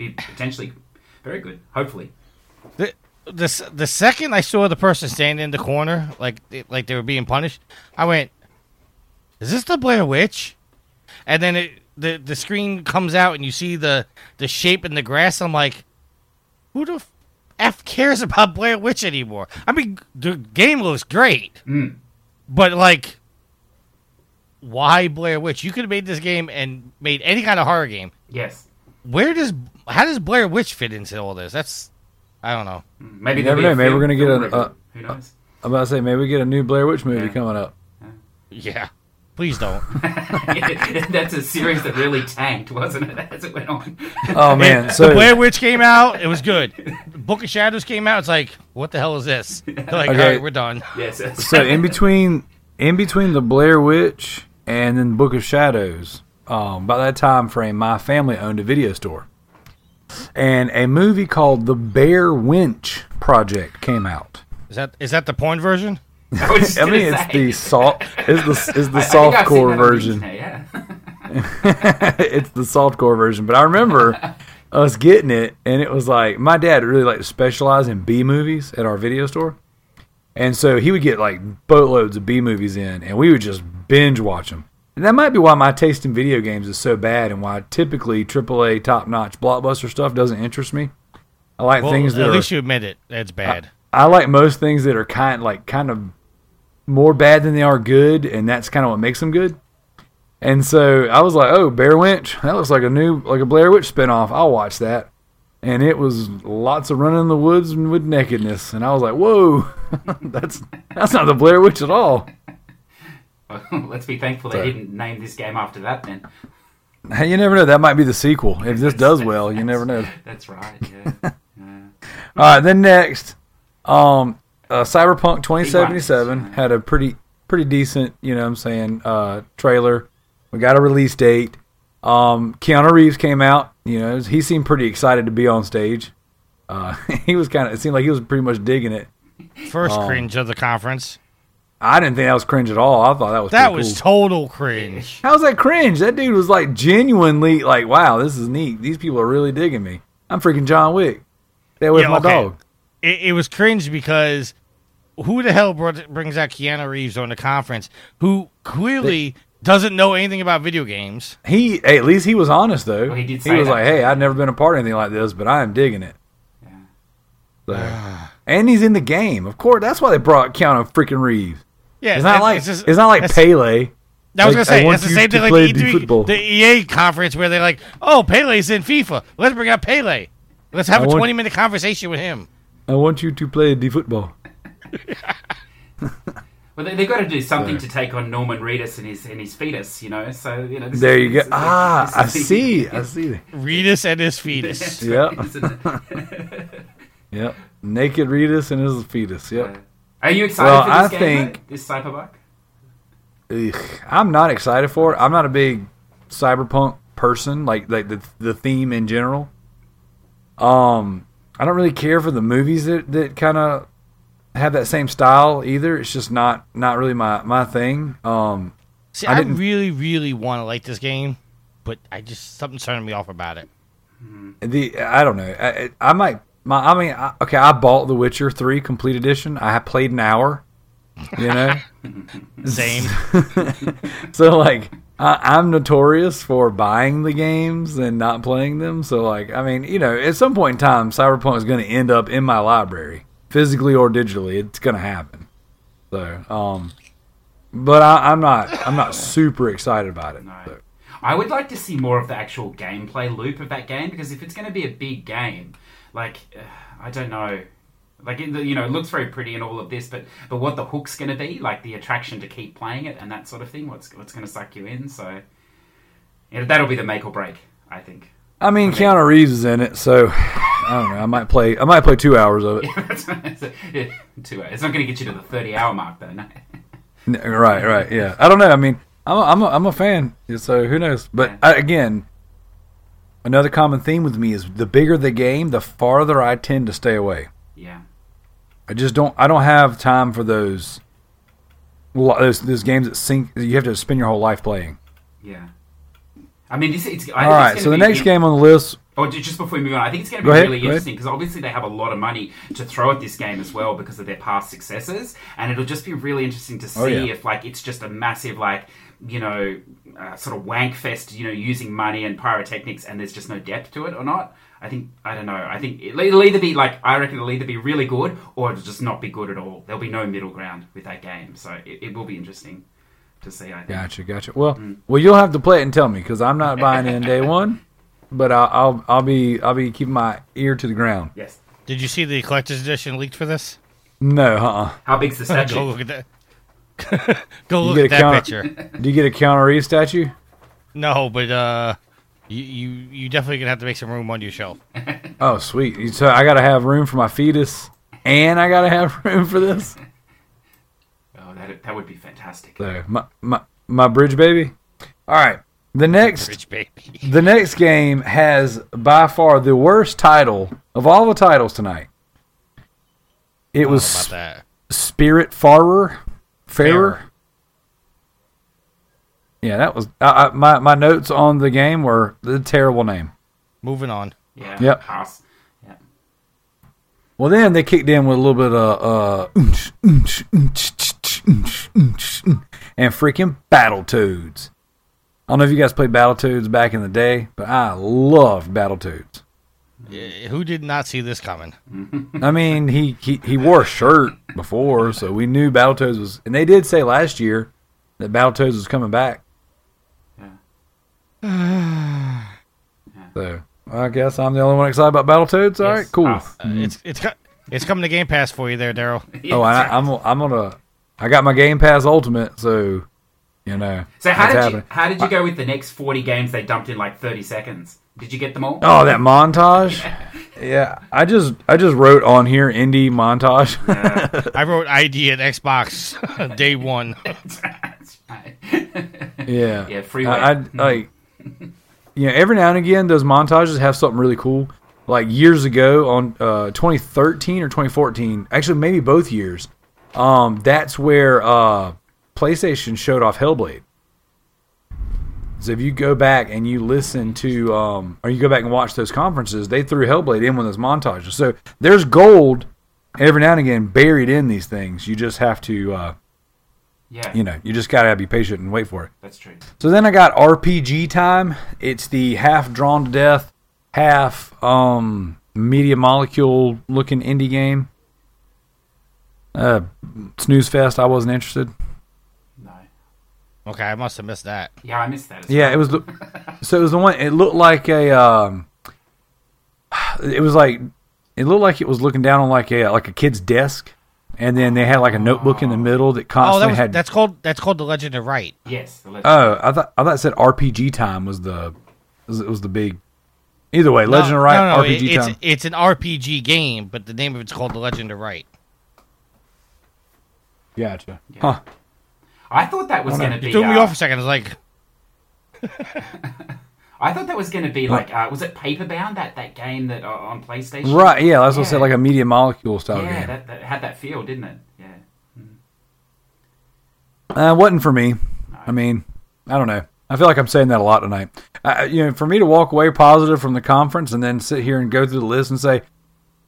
be potentially very good. Hopefully. The, the, the second I saw the person standing in the corner, like like they were being punished, I went, "Is this the Blair Witch?" And then it, the the screen comes out and you see the the shape in the grass. I'm like, "Who the f, f cares about Blair Witch anymore?" I mean, the game looks great, Mm. but like, why Blair Witch? You could have made this game and made any kind of horror game. Yes. Where does how does Blair Witch fit into all this? That's I don't know. Maybe never know. Maybe we're gonna get a- review. uh, Who knows? I'm about to say maybe we get a new Blair Witch movie Yeah. coming up. Yeah, please don't. [laughs] That's a series that really tanked, wasn't it, as it went on? Oh [laughs] man, the so Blair Witch came out. It was good. Book of Shadows came out. It's like, what the hell is this? [laughs] They're like, Okay. all right, we're done. yes. yes. so in between in between the Blair Witch and then Book of Shadows, um, by that time frame, my family owned a video store, and a movie called The Bare Wench Project came out. Is that is that the porn version? [laughs] I, I mean, it's say. the soft is the is the I- [laughs] I think I've softcore that on the version. internet, Yeah. [laughs] it's the softcore version. But I remember us getting it, and it was like my dad really liked to specialize in B movies at our video store, and so he would get like boatloads of B movies in, and we would just binge watch them. And that might be why my taste in video games is so bad, and why typically AAA top notch blockbuster stuff doesn't interest me. I like Well, things that at are. least you admit it. That's bad. I like most things that are kind like kind of more bad than they are good, and that's kind of what makes them good. And so I was like, "Oh, Bare Wench, that looks like a new like a Blair Witch spinoff. I'll watch that." And it was lots of running in the woods and with nakedness, and I was like, "Whoa, [laughs] that's that's not the Blair Witch at all." Well, [laughs] let's be thankful they didn't name this game after that. Then Hey, you never know. That might be the sequel. If this [laughs] does well, you never know. [laughs] that's right. Yeah. yeah. All right, then next, um, uh, Cyberpunk 2077 had a pretty pretty decent, you know what I'm saying, uh, trailer. We got a release date. Um, Keanu Reeves came out. You know, he seemed pretty excited to be on stage. Uh, he was kind of. It seemed like he was pretty much digging it. First um, cringe of the conference. I didn't think that was cringe at all. I thought that was That was cool. total cringe. [laughs] How's that cringe? That dude was like genuinely like, wow, this is neat. These people are really digging me. I'm freaking John Wick. Stay was Yeah, my okay. dog. It, it was cringe because who the hell brought, brings out Keanu Reeves on the conference who clearly doesn't know anything about video games? He hey, at least he was honest though. Well, he did he say was that. like, "Hey, I've never been a part of anything like this, but I am digging it." Yeah. So, [sighs] and he's in the game, of course. That's why they brought Keanu freaking Reeves. Yeah, It's not it's- like it's it's, not like that's- Pele. I was Like, gonna say it's the same thing like the, the E3 the EA conference where they're like, "Oh, Pele's in FIFA. Let's bring out Pele. Let's have I a want- twenty minute conversation with him." I want you to play the football. [laughs] Well, they, they've got to do something to take on Norman Reedus and his and his fetus, you know. So you know. This There is- you go. this is- Ah, this I is- see. I see. Reedus and his fetus. [laughs] Yep. [laughs] Isn't it? Yep. Naked Reedus and his fetus. Yep. Are you excited Well, for I game? think- though? this cyberpunk. Ugh. I'm not excited for it. I'm not a big cyberpunk person, like like the the theme in general. Um, I don't really care for the movies that that kind of have that same style either. It's just not not really my my thing. Um, See, I I, didn't- really, really want to like this game, but I just something's turning me off about it. The I don't know. I, I might. My, I mean, I, okay. I bought The Witcher Three Complete Edition. I have played an hour. You know, [laughs] Same. [laughs] so like I, I'm notorious for buying the games and not playing them. So like, I mean, you know, at some point in time, Cyberpunk is going to end up in my library, physically or digitally. It's going to happen. So, um, but I, I'm not. I'm not super excited about it. No. so. I would like to see more of the actual gameplay loop of that game because if it's going to be a big game, like [sighs] I don't know, like it, you know, it looks very pretty and all of this, but but what the hook's going to be, like the attraction to keep playing it and that sort of thing, what's what's going to suck you in? So yeah, that'll be the make or break, I think. I mean, Keanu Reeves is in it, so [sighs] I don't know. I might play. I might play two hours of it. [laughs] yeah, two hours. It's not going to get you to the thirty-hour mark, though. No. N- Right, right, yeah. I don't know. I mean, I'm a, I'm a, I'm a fan, so who knows? But Yeah. I, again, another common theme with me is the bigger the game, the farther I tend to stay away. Yeah. I just don't. I don't have time for those. Those, those games that sink. You have to spend your whole life playing. Yeah. I mean, this, it's. I think All right. it's So the next game on the list. Oh, just before we move on, I think it's going to be ahead, really interesting because obviously they have a lot of money to throw at this game as well because of their past successes, and it'll just be really interesting to see Oh, yeah. if like it's just a massive like you know uh, sort of wank fest, you know, using money and pyrotechnics, and there's just no depth to it or not. I think I don't know. I think it'll it'll either be like I reckon it'll either be really good or it'll just not be good at all. There'll be no middle ground with that game, so it, it will be interesting to see. I think. Gotcha, gotcha. Well, well, you'll have to play it and tell me because I'm not [laughs] buying it in day one. But I'll, I'll I'll be I'll be keeping my ear to the ground. Yes. Did you see the collector's edition leaked for this? No, uh. How big's the [laughs] statue? Go look at that. [laughs] Go You look get at a that counter- picture. Do you get a Keanu Reeves statue? No, but uh, you, you you definitely gonna have to make some room on your shelf. [laughs] Oh, sweet. So I got to have room for my fetus, and I got to have [laughs] room for this. Oh, that that would be fantastic. So my my my bridge baby. All right. The next bridge baby. the next game has by far the worst title of all the titles tonight. It About was that. Spiritfarer. Farer. Farer. Yeah, that was I, I, my my notes on the game were the terrible name. Moving on. Yeah. Yep. Pass. Yeah. Well, then they kicked in with a little bit of uh, oonch, oonch, oonch, and freaking Battletoads. I don't know if you guys played Battletoads back in the day, but I love Battletoads. Uh, Who did not see this coming? I mean, he, he he wore a shirt before, so we knew Battletoads was. And they did say last year that Battletoads was coming back. [sighs] Yeah. So I guess I'm the only one excited about Battletoads. All Yes, right, cool. pass. Uh, It's it's it's coming to Game Pass for you there, Daryl. Yeah, [laughs] oh, and that's I, I'm I'm gonna. I got my Game Pass Ultimate, so you know. So how that's did you how did you go with the next forty games they dumped in like thirty seconds? Did you get them all? Oh, that montage. Yeah, I just I just wrote on here indie montage. [laughs] I wrote ID at Xbox [laughs] day one. Yeah, Yeah, freeway. I, I like. You know, every now and again, those montages have something really cool. Like years ago, on uh, 2013 or 2014, actually maybe both years. Um, that's where uh, PlayStation showed off Hellblade. So if you go back and you listen to, um, or you go back and watch those conferences, they threw Hellblade in with those montages. So there's gold every now and again buried in these things. You just have to, uh, yeah, you know, you just gotta be patient and wait for it. that's true. So then I got RPG time. It's the half drawn to death, half um media molecule looking indie game. Uh, snooze fest. I wasn't interested. No, Okay, I must have missed that. yeah, I missed that. As Yeah, well. it was. The, [laughs] so it was the one. It looked like a. Um, it was like it looked like it was looking down on like a like a kid's desk, and then they had like a notebook in the middle that Oh, constantly that was, had. that's called that's called the Legend of Wright. yes. The legend. oh, I thought I thought it said RPG time was the was, was the big. Either way, Legend no, of Right no, no, RPG it- it's, time. It's an RPG game, but the name of it's called the Legend of Wright. Gotcha. Yeah. Huh. I thought that was Oh, no. going to You be. threw me uh, off a second. I was like, [laughs] I thought that was going to be like. Uh, was it Paperbound? That that game that uh, on PlayStation. Right. Yeah, that's what I said. Like a media molecule style Yeah, game. that, that had that feel, didn't it? Yeah. Uh, wasn't for me. I mean, I don't know. I feel like I'm saying that a lot tonight. Uh, you know, for me to walk away positive from the conference and then sit here and go through the list and say,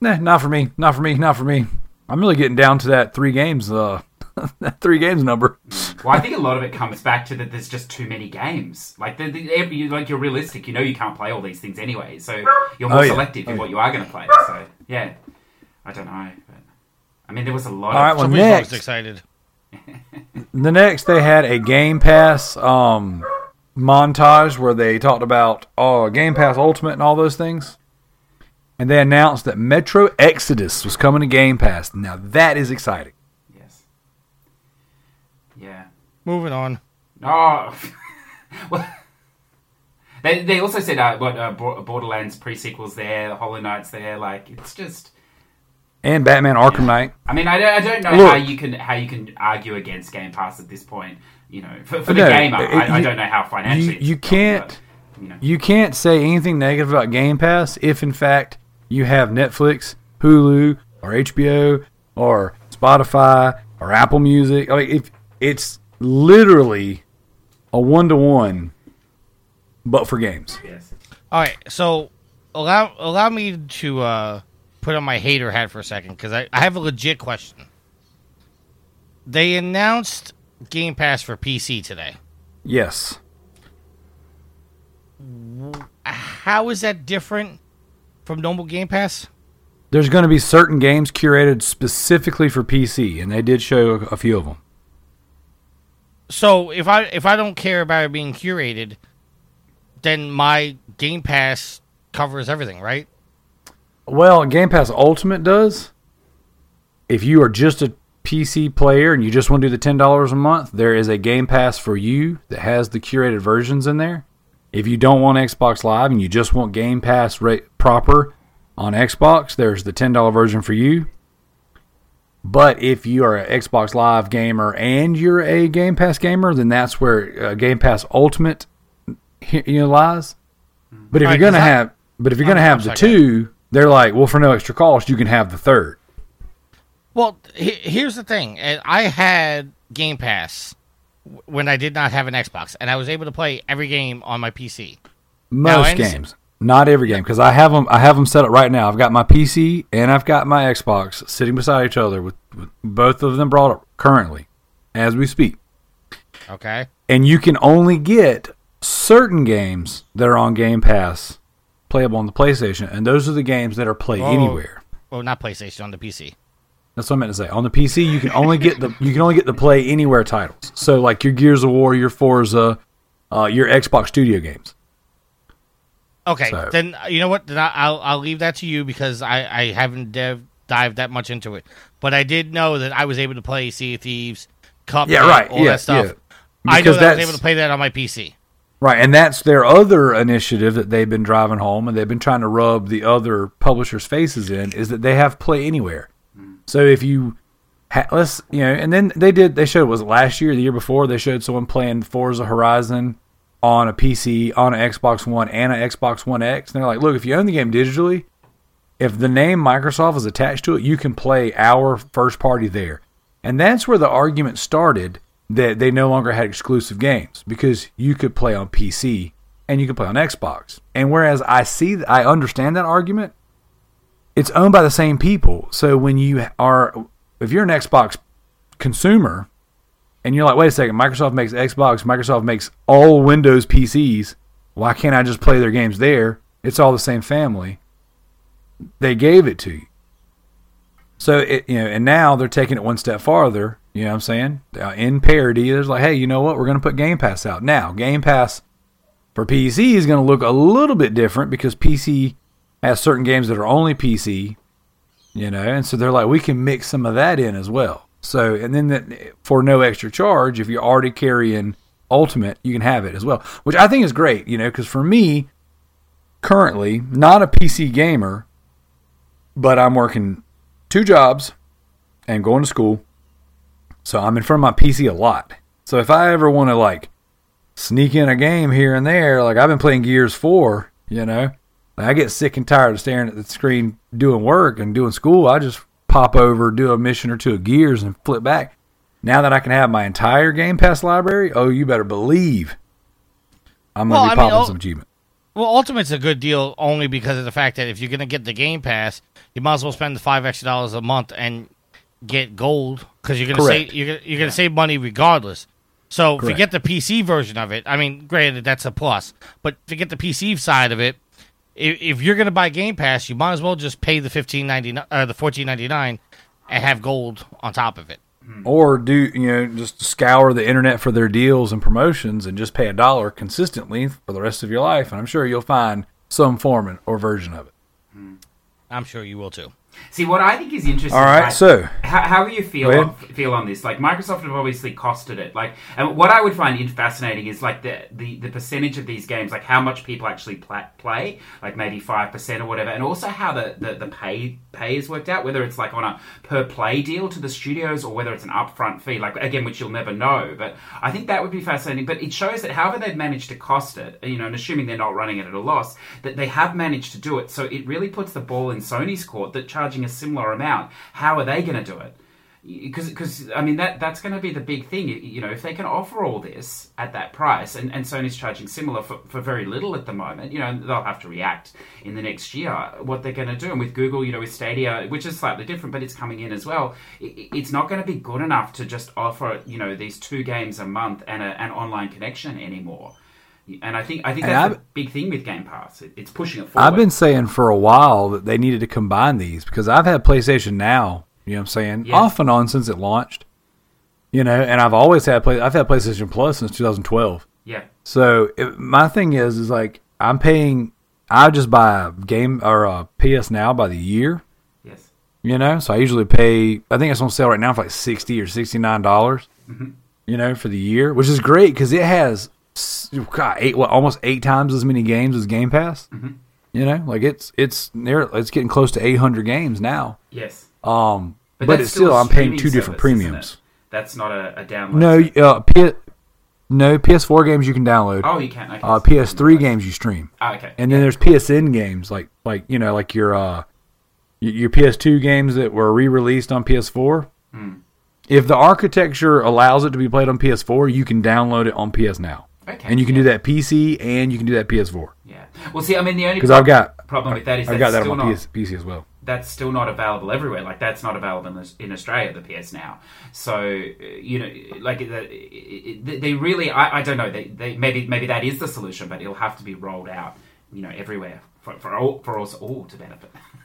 "Nah, not for me, not for me, not for me." I'm really getting down to that three games, uh, [laughs] that three games number. Well, I think a lot of it comes back to that there's just too many games. Like, the, the, every, you- like you're realistic. You know you can't play all these things anyway, so you're more Oh, yeah. selective Oh, in what you are going to play. So yeah, I don't know. But, I mean, there was a lot. All right, of well, Somebody's next- excited. The next, they had a Game Pass um, montage where they talked about oh, Game Pass Ultimate and all those things. And they announced that Metro Exodus was coming to Game Pass. Now, that is exciting. yes, yeah. Moving on. Oh, [laughs] well. They, they also said uh, what uh, Borderlands pre sequels there, Hollow Knight's there. Like it's just And Batman Arkham Knight. I mean, I don't, I don't know Look. how you can how you can argue against Game Pass at this point. You know, for, for the No, gamer, it- I, I don't know how financially. you- you done, can't- but, you know, You can't say anything negative about Game Pass if, in fact, you have Netflix, Hulu, or HBO, or Spotify, or Apple Music. I mean, if it's literally a one to one, but for games. yes. All right, so allow allow me to uh, put on my hater hat for a second because I, I have a legit question. They announced Game Pass for PC today. Yes. How is that different from normal Game Pass? There's going to be certain games curated specifically for PC, and they did show a few of them. So if I if I don't care about it being curated, then my Game Pass covers everything, right? Well, Game Pass Ultimate does. If you are just a PC player and you just want to do the ten dollars a month, there is a Game Pass for you that has the curated versions in there. If you don't want Xbox Live and you just want Game Pass rate proper on Xbox, there's the ten dollar version for you. But if you are an Xbox Live gamer and you're a Game Pass gamer, then that's where uh, Game Pass Ultimate you know, lies. But if Right, you're gonna I- have, but if you're gonna have the two, they're like, well, for no extra cost, you can have the third. Well, he, here's the thing. I had Game Pass when I did not have an Xbox, and I was able to play every game on my PC. Most understand- games, not every game, because I have them. I have them set up right now. I've got my PC and I've got my Xbox sitting beside each other with, with both of them brought up currently, as we speak. Okay. And you can only get certain games that are on Game Pass playable on the PlayStation, and those are the games that are played Oh. anywhere. Well, not PlayStation on the PC. That's what I meant to say. On the PC, you can only get the you can only get the play anywhere titles. So like your Gears of War, your Forza, uh, your Xbox Studio games. Okay, So- then uh, you know what? Then I'll I'll leave that to you because I I haven't dev, dived that much into it. But I did know that I was able to play Sea of Thieves, Cup, Yeah, right. all Yeah, that stuff. yeah. I know that I was able to play that on my PC. Right, and that's their other initiative that they've been driving home, and they've been trying to rub the other publishers' faces in is that they have Play Anywhere. So if you let's you know, and then they did they showed was last year, the year before they showed someone playing Forza Horizon on a PC, on an Xbox One, and an Xbox One X. And they're like, look, if you own the game digitally, if the name Microsoft is attached to it, you can play our first party there. And that's where the argument started that they no longer had exclusive games because you could play on PC and you could play on Xbox. And whereas I see, I understand that argument, it's owned by the same people. So when you are, if you're an Xbox consumer and you're like, wait a second, Microsoft makes Xbox, Microsoft makes all Windows PCs, why can't I just play their games there? It's all the same family. They gave it to you. So it, you know, and now they're taking it one step farther. You know what I'm saying? In parity, there's like, hey, you know what? We're going to put Game Pass out now. Game Pass for PC is going to look a little bit different because PC has certain games that are only PC. You know, and so they're like, we can mix some of that in as well. So, and then for no extra charge, if you're already carrying Ultimate, you can have it as well, which I think is great. You know, because for me, currently not a PC gamer, but I'm working two jobs and going to school. So I'm in front of my PC a lot. So if I ever want to like sneak in a game here and there, like I've been playing Gears 4, you know, I get sick and tired of staring at the screen doing work and doing school. I just pop over, do a mission or two of Gears and flip back. Now that I can have my entire Game Pass library, oh, you better believe I'm gonna be I mean, popping oh- some achievement. Well, Ultimate's a good deal only because of the fact that if you're going to get the Game Pass, you might as well spend the five extra dollars a month and get gold because you're going to save you're, you're going to save money regardless. So if you Correct. get the PC version of it, I mean, granted that's a plus, but to get the PC side of it, if, if you're going to buy Game Pass, you might as well just pay the fifteen ninety nine, uh, the fourteen ninety nine, and have gold on top of it. Or do you know just scour the internet for their deals and promotions and just pay a dollar consistently for the rest of your life, and I'm sure you'll find some form or version of it. I'm sure you will too. See, what I think is interesting. All right, so How, how do you feel on, feel on this? Like Microsoft have obviously costed it. Like, and what I would find fascinating is like the, the the percentage of these games, like how much people actually play, like maybe five percent or whatever, and also how the, the the pay pay is worked out. Whether it's like on a per play deal to the studios or whether it's an upfront fee. Like again, which you'll never know. But I think that would be fascinating. But it shows that however they've managed to cost it, you know, and assuming they're not running it at a loss, that they have managed to do it. So it really puts the ball in Sony's court that charging a similar amount, how are they going to do it? Because because I mean that that's going to be the big thing. You- know, if they can offer all this at that price, and, and Sony's charging similar for, for very little at the moment, you know, they'll have to react in the next year. What they're going to do, and with Google, you know, with Stadia, which is slightly different, but it's coming in as well. i- It's not going to be good enough to just offer you know these two games a month and a, an online connection anymore. And I think I think that's the big thing with Game Pass. It, it's pushing it forward. I've been saying for a while that they needed to combine these because I've had PlayStation Now, you know what I'm saying, Yeah. off and on since it launched. You know, and I've always had play. I've had PlayStation Plus since 2012. yeah. So it, my thing is, is like I'm paying. I just buy a game or a PS Now by the year. Yes. You know, so I usually pay. I think it's on sale right now for like sixty or sixty nine dollars. Mm-hmm. You know, for the year, which is great because it has s- oh God, eight, what, almost eight times as many games as Game Pass. Mm-hmm. You know, like it's it's near it's getting close to eight hundred games now. Yes. Um, but, that's it's still I'm paying two different service, premiums. That's not a, a download. No, uh, P- no PS4 games you can download. Oh, you can. Okay. uh, PS3 games you stream. Oh, okay. And then there's PSN games like like you know like your uh your PS2 games that were re-released on PS4. Hmm. If the architecture allows it to be played on PS4, you can download it on PS Now. Okay, And you can yeah. do that PC and you can do that PS4 Yeah. Well, see, I mean, the only because I've got problem with that is I've got that on my not PS, PC as well. That's still not available everywhere. Like that's not available in, in Australia, the PS Now. So uh, you know, like they really, I, I don't know. They, they maybe maybe that is the solution, but it'll have to be rolled out, you know, everywhere for for all for us all to benefit. [laughs]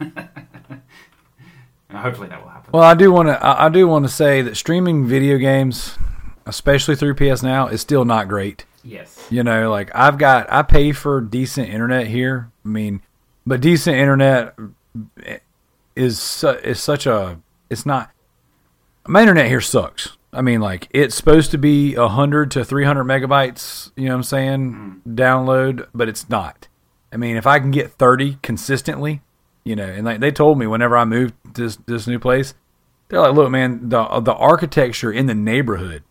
and hopefully that will happen. Well, I do want to I I do want to say that streaming video games, especially through PS Now, is still not great. yes. You know, like I've got, I pay for decent internet here. I mean, but decent internet is su- is such a. It's not. My internet here sucks. I mean, like it's supposed to be hundred to three hundred megabytes. You know what I'm saying? Mm. Download, but it's not. I mean, if I can get thirty consistently, you know, and like they told me whenever I moved to this this new place, they're like, look, man, the the architecture in the neighborhood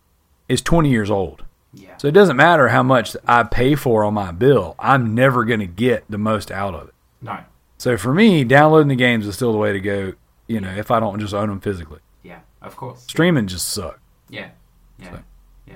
is twenty years old. Yeah. So it doesn't matter how much I pay for on my bill. I'm never going to get the most out of it. No. So for me, downloading the games is still the way to go. You know, if I don't just own them physically, Yeah. Of course. streaming just sucks. Yeah, yeah, yeah.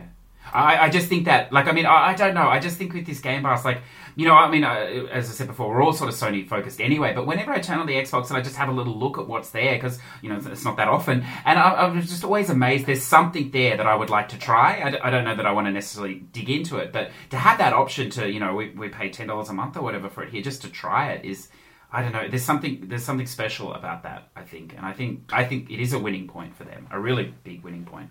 I, I just think that, like, I mean, I, I don't know. I just think with this Game Pass, like, you know, I mean, uh, as I said before, we're all sort of Sony focused anyway. But whenever I turn on the Xbox and I just have a little look at what's there, because you know it's- it's not that often, and I, I'm just always amazed. There's something there that I would like to try. I, d- I don't know that I want to necessarily dig into it, but to have that option to, you know, we, we pay ten dollars a month or whatever for it here just to try it is. I don't know. There's something. There's something special about that. I think, and I think. I think it is a winning point for them. A really big winning point.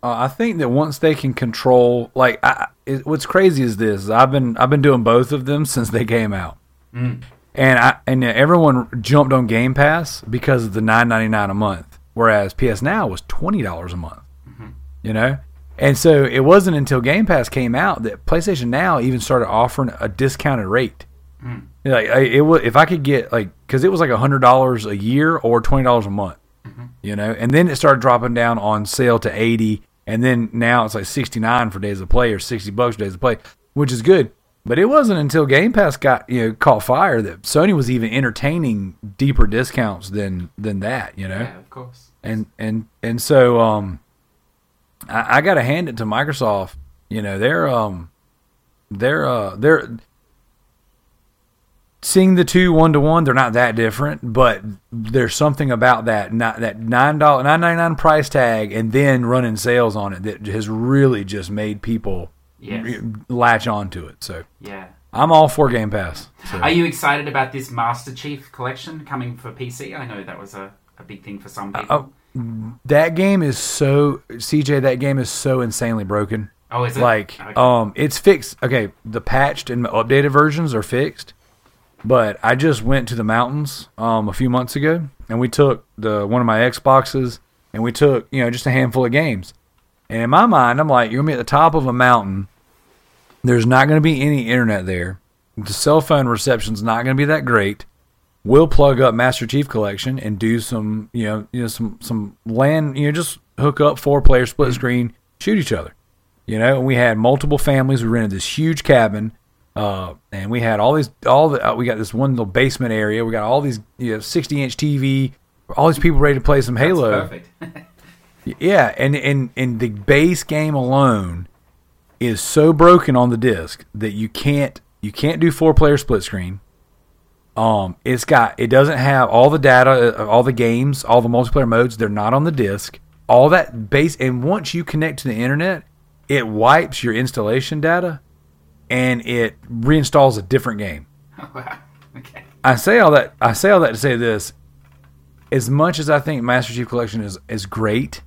Uh, I think that once they can control, like, I, it, what's crazy is this: I've been I've been doing both of them since they came out, mm. and I and everyone jumped on Game Pass because of the nine ninety nine a month, whereas PS Now was twenty dollars a month. Mm-hmm. You know, and so it wasn't until Game Pass came out that PlayStation Now even started offering a discounted rate. Mm. Like I, it was, if I could get like, because it was like a hundred dollars a year or twenty dollars a month you know? And then it started dropping down on sale to 80 and then now it's like 69 for days of play or 60 bucks for days of play which is good. But it wasn't until game pass got you know caught fire that sony was even entertaining deeper discounts than than that you know? Yeah, of course. and and and so um I, I gotta hand it to microsoft. You know they're um they're uh they're seeing the two one to one. They're not that different, but there's something about that not that nine dollar nine ninety nine price tag and then running sales on it that has really just made people Yes. latch onto it. So Yeah. I'm all for Game Pass. So. Are you excited about this Master Chief collection coming for PC? I know that was a, a big thing for some people. oh, that game is so CJ. That game is so insanely broken. Oh, is it? Like, Okay. um, it's fixed. Okay, the patched and updated versions are fixed. But I just went to the mountains um a few months ago, and we took the one of my Xboxes, and we took you know just a handful of games. And in my mind, I'm like, you're gonna be at the top of a mountain. There's not gonna be any internet there. The cell phone reception's not gonna be that great. We'll plug up Master Chief Collection and do some, you know, you know, some some land, you know, just hook up four player split screen, shoot each other. You know, and we had multiple families. We rented this huge cabin, uh, and we had all these, all the, uh, we got this one little basement area. We got all these, you know, sixty inch TV. All these people ready to play some That's Halo. perfect. [laughs] Yeah, and and and the base game alone is so broken on the disc that you can't you can't do four player split screen. Um, it's got it doesn't have all the data, uh, all the games, all the multiplayer modes. They're not on the disc. All that base, and once you connect to the internet, it wipes your installation data, and it reinstalls a different game. [laughs] Okay. I say all that. I say all that to say this: as much as I think Master Chief Collection is is great,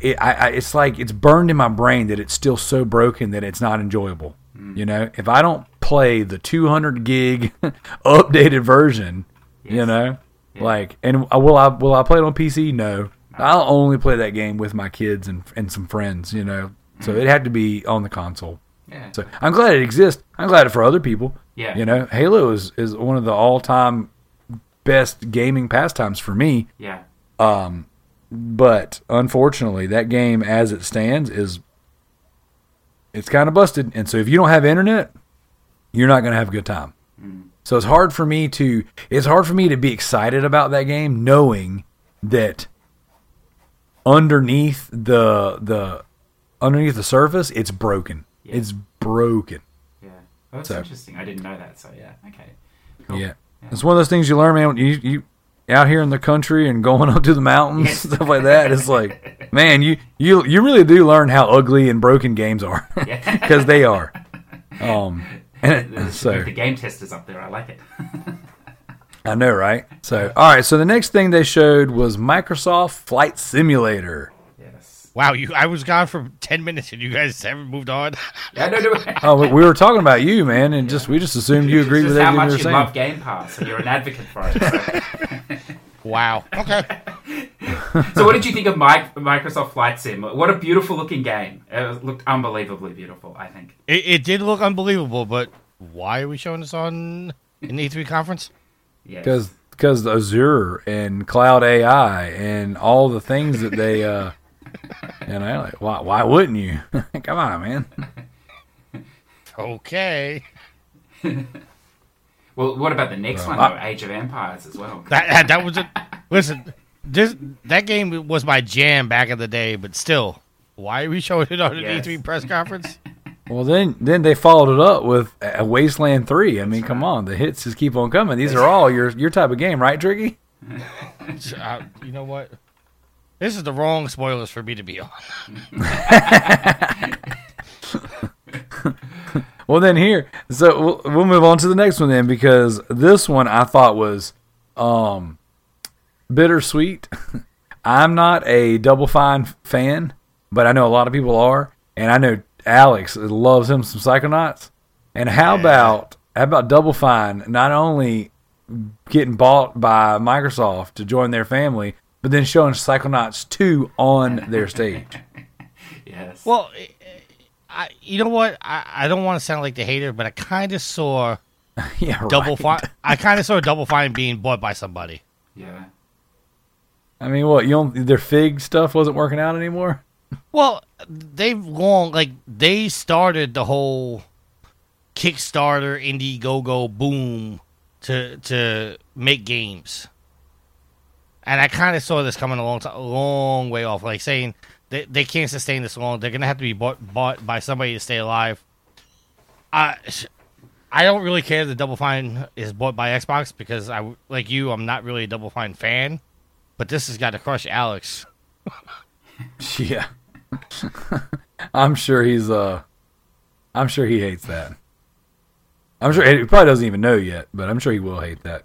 it, I, I, it's like it's burned in my brain that it's still so broken that it's not enjoyable. You know, if I don't play the 200 gig [laughs] updated version, you Yes. know, like, and uh, will I will I play it on PC? No, I'll only play that game with my kids and and some friends. You know, so it had to be on the console. Yeah. So I'm glad it exists. I'm glad it for other people. Yeah. You know, Halo is, is one of the all time best gaming pastimes for me. yeah. Um, But unfortunately, that game as it stands is it's kind of busted. And so if you don't have internet, you're not going to have a good time. So it's hard for me to it's hard for me to be excited about that game knowing that underneath the the underneath the surface it's broken. Yeah. It's broken. Yeah. Well, that's So- interesting. I didn't know that. So yeah. Okay. Cool. Yeah. It's one of those things you learn, man. when You you out here in the country and going [laughs] up to the mountains Yes. stuff like that. It's like, [laughs] man, you you you really do learn how ugly and broken games are Yeah. [laughs] because they are. Um, and The, so the game testers up there. I like it. I know, right? So all right. So the next thing they showed was Microsoft Flight Simulator. Yes. Wow, you! I was gone for ten minutes, and you guys haven't moved on. Yeah. No. No. Oh, but we were talking about you, man, and just we just assumed you agreed with everything you were with how everything much you you were love saying. Game Pass, and you're an advocate for it. So. [laughs] wow. Okay. So, what did you think of Mi- Microsoft Flight Sim? What a beautiful looking game. It looked unbelievably beautiful, I think. It, it did look unbelievable, but why are we showing this on an E3 conference? Yes. because because Azure and Cloud AI and all the things that they uh [laughs] you know like why why wouldn't you [laughs] come on man [laughs] Okay. Well, what about the next one, I- Age of Empires as well. That that, that was a Listen, this that game was my jam back in the day, but still, why are we showing it on an Yes. E3 press conference? well then then they followed it up with a Wasteland 3 I mean come on the hits just keep on coming these are all your your type of game right Tricky Uh, you know what? This is the wrong spoilers for me to be on. [laughs] well then here so we'll, we'll move on to the next one then because this one I thought was um bittersweet [laughs] I'm not a Double Fine fan, but I know a lot of people are, and I know Alex loves him some Psychonauts. And how Yeah. about how about Double Fine not only getting bought by Microsoft to join their family, but then showing Psychonauts two on their stage? [laughs] Yes. Well, eh, I, you know what? I, I don't want to sound like the hater, but I kind of saw [laughs] yeah, right. Fine. I kind of saw Double Fine being bought by somebody. yeah. I mean, what you don't, their fig stuff wasn't working out anymore. Well, they've long like they started the whole Kickstarter Indiegogo boom to to make games, and I kind of saw this coming a long time, a long way off. Like saying they they can't sustain this long. They're gonna have to be bought bought by somebody to stay alive. I I don't really care that Double Fine is bought by Xbox because I like you, I'm not really a Double Fine fan, but this has got to crush Alex. [laughs] Yeah. [laughs] I'm sure he's uh I'm sure he hates that. I'm sure he probably doesn't even know yet, but I'm sure he will hate that.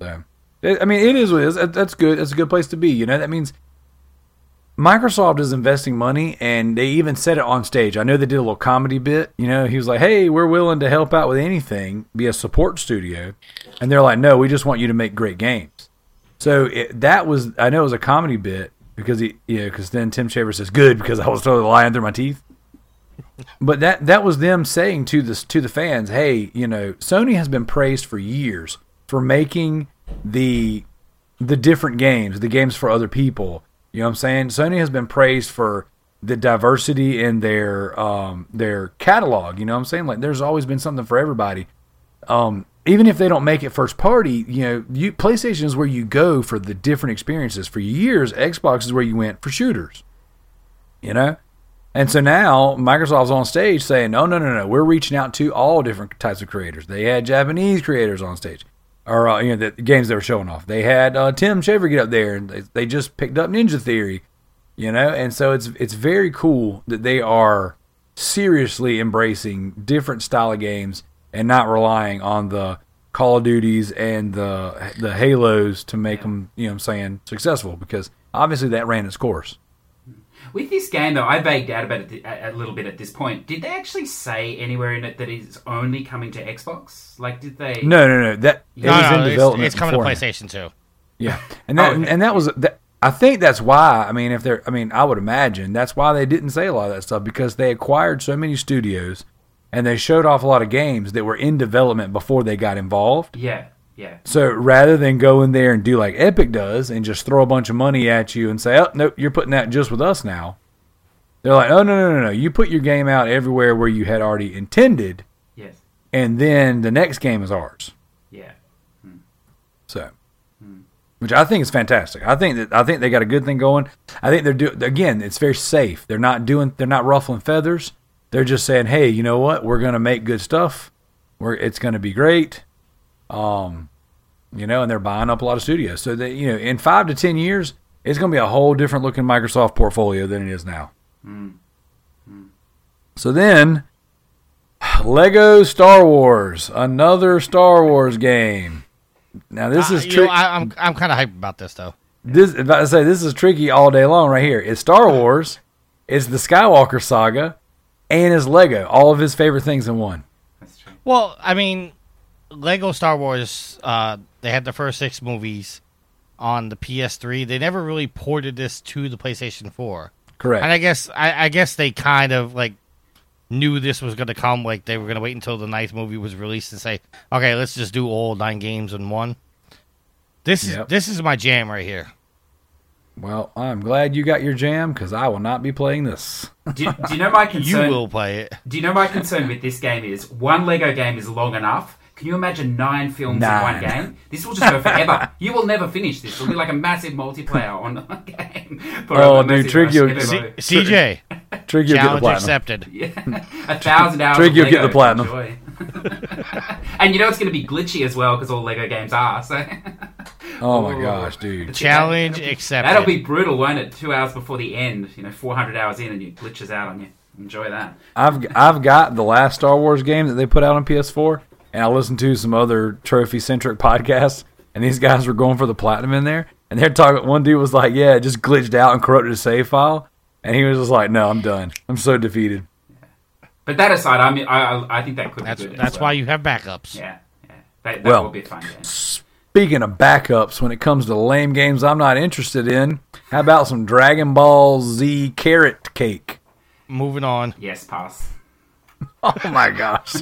So, I mean, it is what it is. That's good. That's a good place to be. You know, that means Microsoft is investing money, and they even said it on stage. I know they did a little comedy bit. You know, he was like, "Hey, we're willing to help out with anything, be a support studio," and they're like, "No, we just want you to make great games." So it, that was, I know it was a comedy bit because he, yeah, because then Tim Schafer says, "Good," because I was totally lying through my teeth. [laughs] But that that was them saying to this to the fans, "Hey, you know, Sony has been praised for years for making the the different games, the games for other people. You know what I'm saying? Sony has been praised for the diversity in their um their catalog. You know what I'm saying? Like there's always been something for everybody. Um, even if they don't make it first party, you know, you PlayStation is where you go for the different experiences. For years, Xbox is where you went for shooters. You know? And so now Microsoft's on stage saying, no, no, no, no, we're reaching out to all different types of creators. They had Japanese creators on stage, or uh, you know, the games they were showing off. They had uh, Tim Schafer get up there, and they, they just picked up Ninja Theory, you know. And so it's it's very cool that they are seriously embracing different style of games and not relying on the Call of Duties and the the Halos to make them, you know, what I'm saying successful because obviously that ran its course. With this game, though, I vagued out about it a a little bit at this point. Did they actually say anywhere in it that it's only coming to Xbox? Like, did they? No, no, no. That it No, was no, in it's, development. it's coming to. PlayStation too. Yeah, and that Oh, okay. and that was that. I think that's why. I mean, if they're, I mean, I would imagine that's why they didn't say a lot of that stuff because they acquired so many studios, and they showed off a lot of games that were in development before they got involved. Yeah, yeah. So rather than go in there and do like Epic does and just throw a bunch of money at you and say, "Oh, nope, you're putting that just with us now," they're like, "Oh, no, no, no, no! You put your game out everywhere where you had already intended, Yes. and then the next game is ours." Yeah. So, which I think is fantastic. I think that I think they got a good thing going. I think they're doing again. It's very safe. They're not doing. They're not ruffling feathers. They're just saying, "Hey, you know what? We're gonna make good stuff. We're it's gonna be great." Um, you know, and they're buying up a lot of studios. So that you know, in five to ten years, it's gonna be a whole different looking Microsoft portfolio than it is now. So then, Lego Star Wars, another Star Wars game. Now this Uh, is know, I, I'm I'm kind of hyped about this though. this about to say this is tricky all day long right here. It's Star Wars, it's the Skywalker saga, and it's Lego. All of his favorite things in one. That's true. Well, I mean, Lego Star Wars. Uh, they had the first six movies on the PS3. They never really ported this to the PlayStation 4, Correct. and I guess I, I guess they kind of like knew this was going to come. Like they were going to wait until the ninth movie was released and say, "Okay, let's just do all nine games in one." This is this is my jam right here. well, I'm glad you got your jam because I will not be playing this. Do, do you know my [laughs] concern? You will play it. Do you know my concern with this game is one Lego game is long enough. Can you imagine nine films in one game? This will just go forever. [laughs] you will never finish this. It'll be like a massive multiplayer on a [laughs] game. Oh, a dude, massive you- C- CJ, [laughs] Trick, you'll get the challenge platinum. accepted. Yeah, a thousand hours. Trick, you'll get the platinum. and you know it's going to be glitchy as well because all Lego games are. So Oh my gosh, dude. Challenge That'll be- accepted. That'll be brutal, won't it? Two hours before the end, you know, 400 hours in, and it glitches out on you. Enjoy that. I've I've got the last Star Wars game that they put out on PS4, and I listened to some other trophy centric podcasts, and these guys were going for the platinum in there, and they're talking. One dude was like, "Yeah, it just glitched out and corrupted a save file," and he was just like, "No, I'm done. I'm so defeated." But that aside, I mean, I, I, I think that could That's be good. that's well. why you have backups. Yeah, yeah. That, that Well- will be a fun game. Speaking of backups, when it comes to lame games I'm not interested in, how about some Dragon Ball Z Carrot Cake? Moving on. Yes, pass. [laughs] Oh my gosh!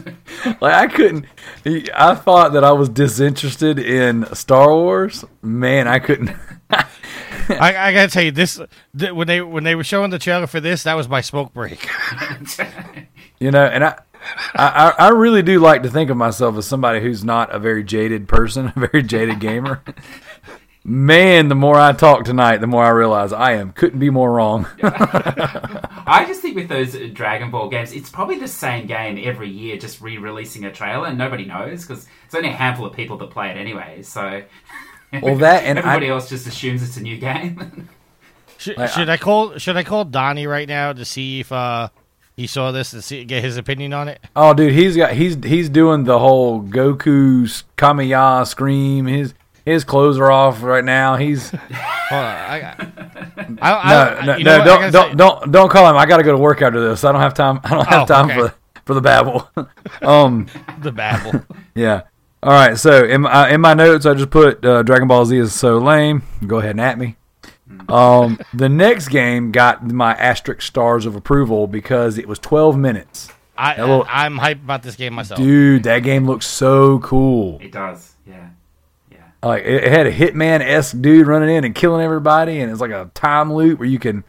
like I couldn't. I thought that I was disinterested in Star Wars. Man, I couldn't. [laughs] I, I gotta tell you this: th- when they when they were showing the trailer for this, that was my smoke break. [laughs] You know, and I, I, I really do like to think of myself as somebody who's not a very jaded person, a very jaded gamer. Man, the more I talk tonight, the more I realize I am couldn't be more wrong. [laughs] I just think with those Dragon Ball games, it's probably the same game every year, just re-releasing a trailer, and nobody knows because it's only a handful of people that play it anyway. So, Well, that [laughs] and everybody I- else just assumes it's a new game. [laughs] Should, Like, should I call should I call Donnie right now to see if uh he saw this and see get his opinion on it? Oh, dude, he's got he's he's doing the whole Goku Kamiya scream. His his clothes are off right now. He's [laughs] Hold on, I, [laughs] I, I, no, no, no don't don't, don't don't call him. I got to go to work after this. I don't have time. I don't have Oh, time okay. for for the babble. [laughs] um, the babble. yeah. All right. So in my, in my notes, I just put uh, Dragon Ball Z is so lame. Go ahead and at me. Um, the next game got my asterisk stars of approval because it was 12 minutes. I, Hello. I I'm hyped about this game myself. Dude, that game looks so cool. it does, yeah, yeah. Like it, had a hitman esque dude running in and killing everybody, and it's like a time loop where you can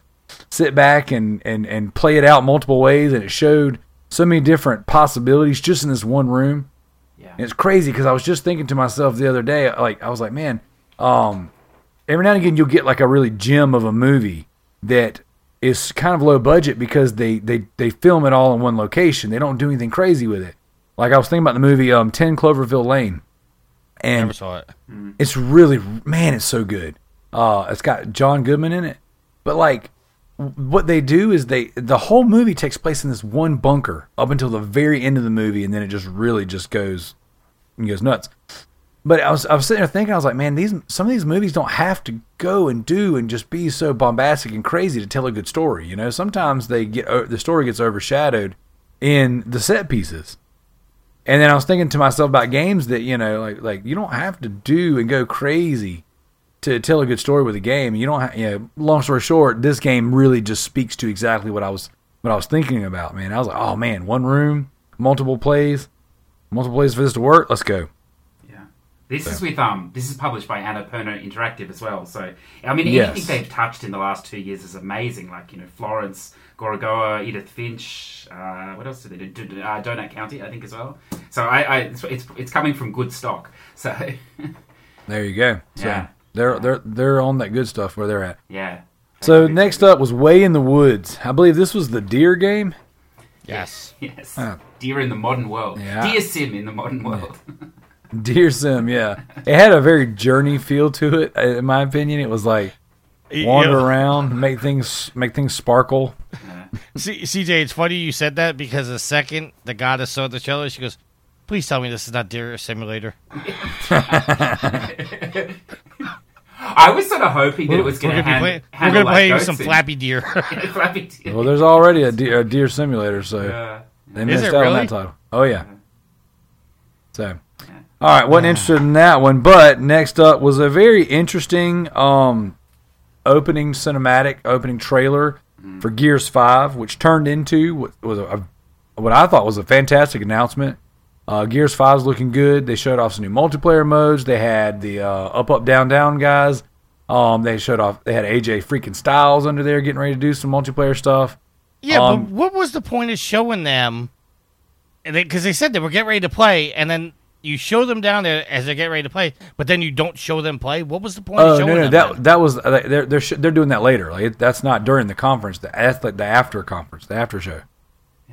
sit back and, and, and play it out multiple ways, and it showed so many different possibilities just in this one room. Yeah. And it's crazy because I was just thinking to myself the other day, like I was like, man, um, every now and again you'll get like a really gem of a movie that is kind of low budget because they they they film it all in one location. They don't do anything crazy with it. Like I was thinking about the movie um, Ten Cloverfield Lane, and Never saw it. it's really man, it's so good. Uh, it's got John Goodman in it, but like what they do is they the whole movie takes place in this one bunker up until the very end of the movie, and then it just really just goes and goes nuts. But I was I was sitting there thinking I was like, man, these some of these movies don't have to go and do and just be so bombastic and crazy to tell a good story. You know, sometimes they get the story gets overshadowed in the set pieces. And then I was thinking to myself about games that you know, like like you don't have to do and go crazy to tell a good story with a game. You don't, have, you know. Long story short, this game really just speaks to exactly what I was what I was thinking about. Man, I was like, oh man, one room, multiple plays, multiple plays for this to work. Let's go. Yeah. This is with um. This is published by Annapurna Interactive as well. So I mean, Yes. anything they've touched in the last two years is amazing. Like you know, Florence, Gorogoa, Edith Finch. Uh, what else did they do? Do- Uh, Donut County, I think as well. So I, I it's, it's it's coming from good stock. So [laughs] There you go. So Yeah. they're they're they're on that good stuff where they're at. yeah. So next up was Way in the Woods. I believe this was the deer game. Yes. [laughs] Yes. Huh. Deer in the modern world. Yeah. Deer sim in the modern world. [laughs] Deer Sim, yeah. It had a very journey feel to it. In my opinion, it was like wander Yeah. around, make things make things sparkle. [laughs] C- CJ, it's funny you said that because the second the goddess saw the trailer, she goes, "Please tell me this is not Deer Simulator." [laughs] I was sort of hoping that it was We're going to gonna be hand, play- we're gonna play like some Goat Flappy Deer. [laughs] Flappy Deer. Well, there's already a deer, a deer simulator, so Uh, they missed it out on that title. Oh yeah. So, all right, wasn't interested in that one. But next up was a very interesting um, opening cinematic, opening trailer for Gears Five, which turned into what was a, what I thought was a fantastic announcement. Uh, Gears Five is looking good. They showed off some new multiplayer modes. They had the uh, up, up, down, down guys. Um, they showed off. They had AJ freaking Styles under there getting ready to do some multiplayer stuff. yeah, Um, but what was the point of showing them? Because they, said they were getting ready to play, and then you show them down there as they get ready to play, but then you don't show them play. What was the point Oh of no, no, them? that then? that was uh, they're they're sh- they're doing that later. Like it, that's not during the conference. That's like the after conference, the after show.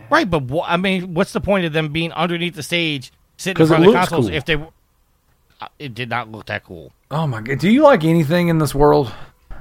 right, but wha- I mean, what's the point of them being underneath the stage, sitting in front of the consoles cool. if they? Uh, It did not look that cool. Oh my god, do you like anything in this world?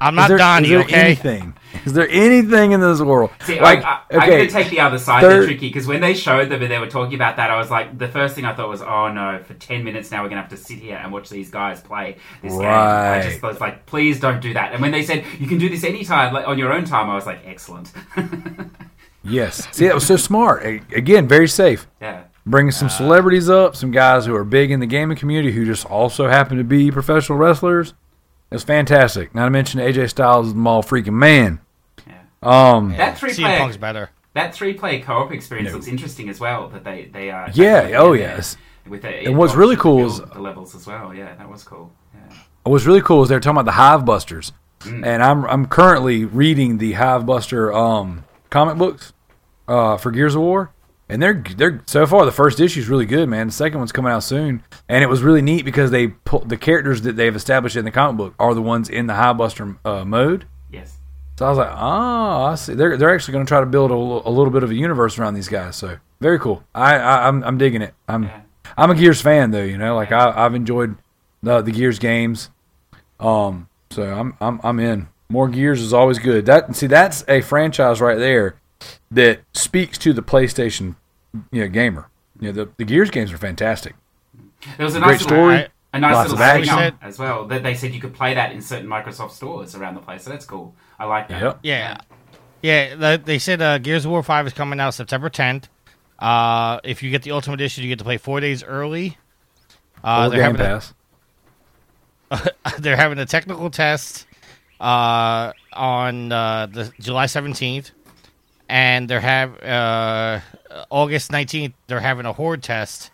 I'm not there- Donnie, is there okay? Anything? Is there anything in this world? See, like I, I, I'm okay, going to take the other side third- there, Tricky, because when they showed them and they were talking about that, I was like, the first thing I thought was, oh no, for 10 minutes now we're going to have to sit here and watch these guys play this game. I just was like, please don't do that. And when they said, you can do this anytime, like on your own time, I was like, excellent. [laughs] yes. See, that was so smart. Again, very safe. yeah. Bringing Uh, some celebrities up, some guys who are big in the gaming community who just also happen to be professional wrestlers. It's fantastic. Not to mention AJ Styles is the mall freaking man. Yeah. Um, That three CM player Punk's better. that three player co op experience No. looks interesting as well. That they they are Yeah, oh, yes. With the, And what's really cool is- the levels as well. Yeah, that was cool. Yeah. What's really cool is they're talking about the Hive Busters, Mm. and I'm I'm currently reading the Hive Buster um, comic books uh, for Gears of War, and they're they're so far the first issue is really good, man. The second one's coming out soon, and it was really neat because they pull the characters that they've established in the comic book are the ones in the Hivebuster uh, mode. Yes. So I was like, oh, I see. They're they're actually going to try to build a, a little bit of a universe around these guys. So very cool. I, I I'm I'm digging it. I'm Yeah. I'm a Gears fan though. You know, like I I've enjoyed the the Gears games. Um, so I'm I'm I'm in. More Gears is always good. That see that's a franchise right there that speaks to the PlayStation you know gamer. You know the the Gears games are fantastic. There was a Great nice little, story. I- a nice Lots little of thing action. as well that they said you could play that in certain Microsoft stores around the place. So that's cool. I like that. Yep. Yeah, yeah. the- They said uh, Gears of War Five is coming out September 10th. Uh, if you get the Ultimate Edition, you get to play four days early. Uh, they're Game having a, [laughs] they're having a technical test uh, on uh, the July 17th, and they're have uh, August 19th. They're having a horde test,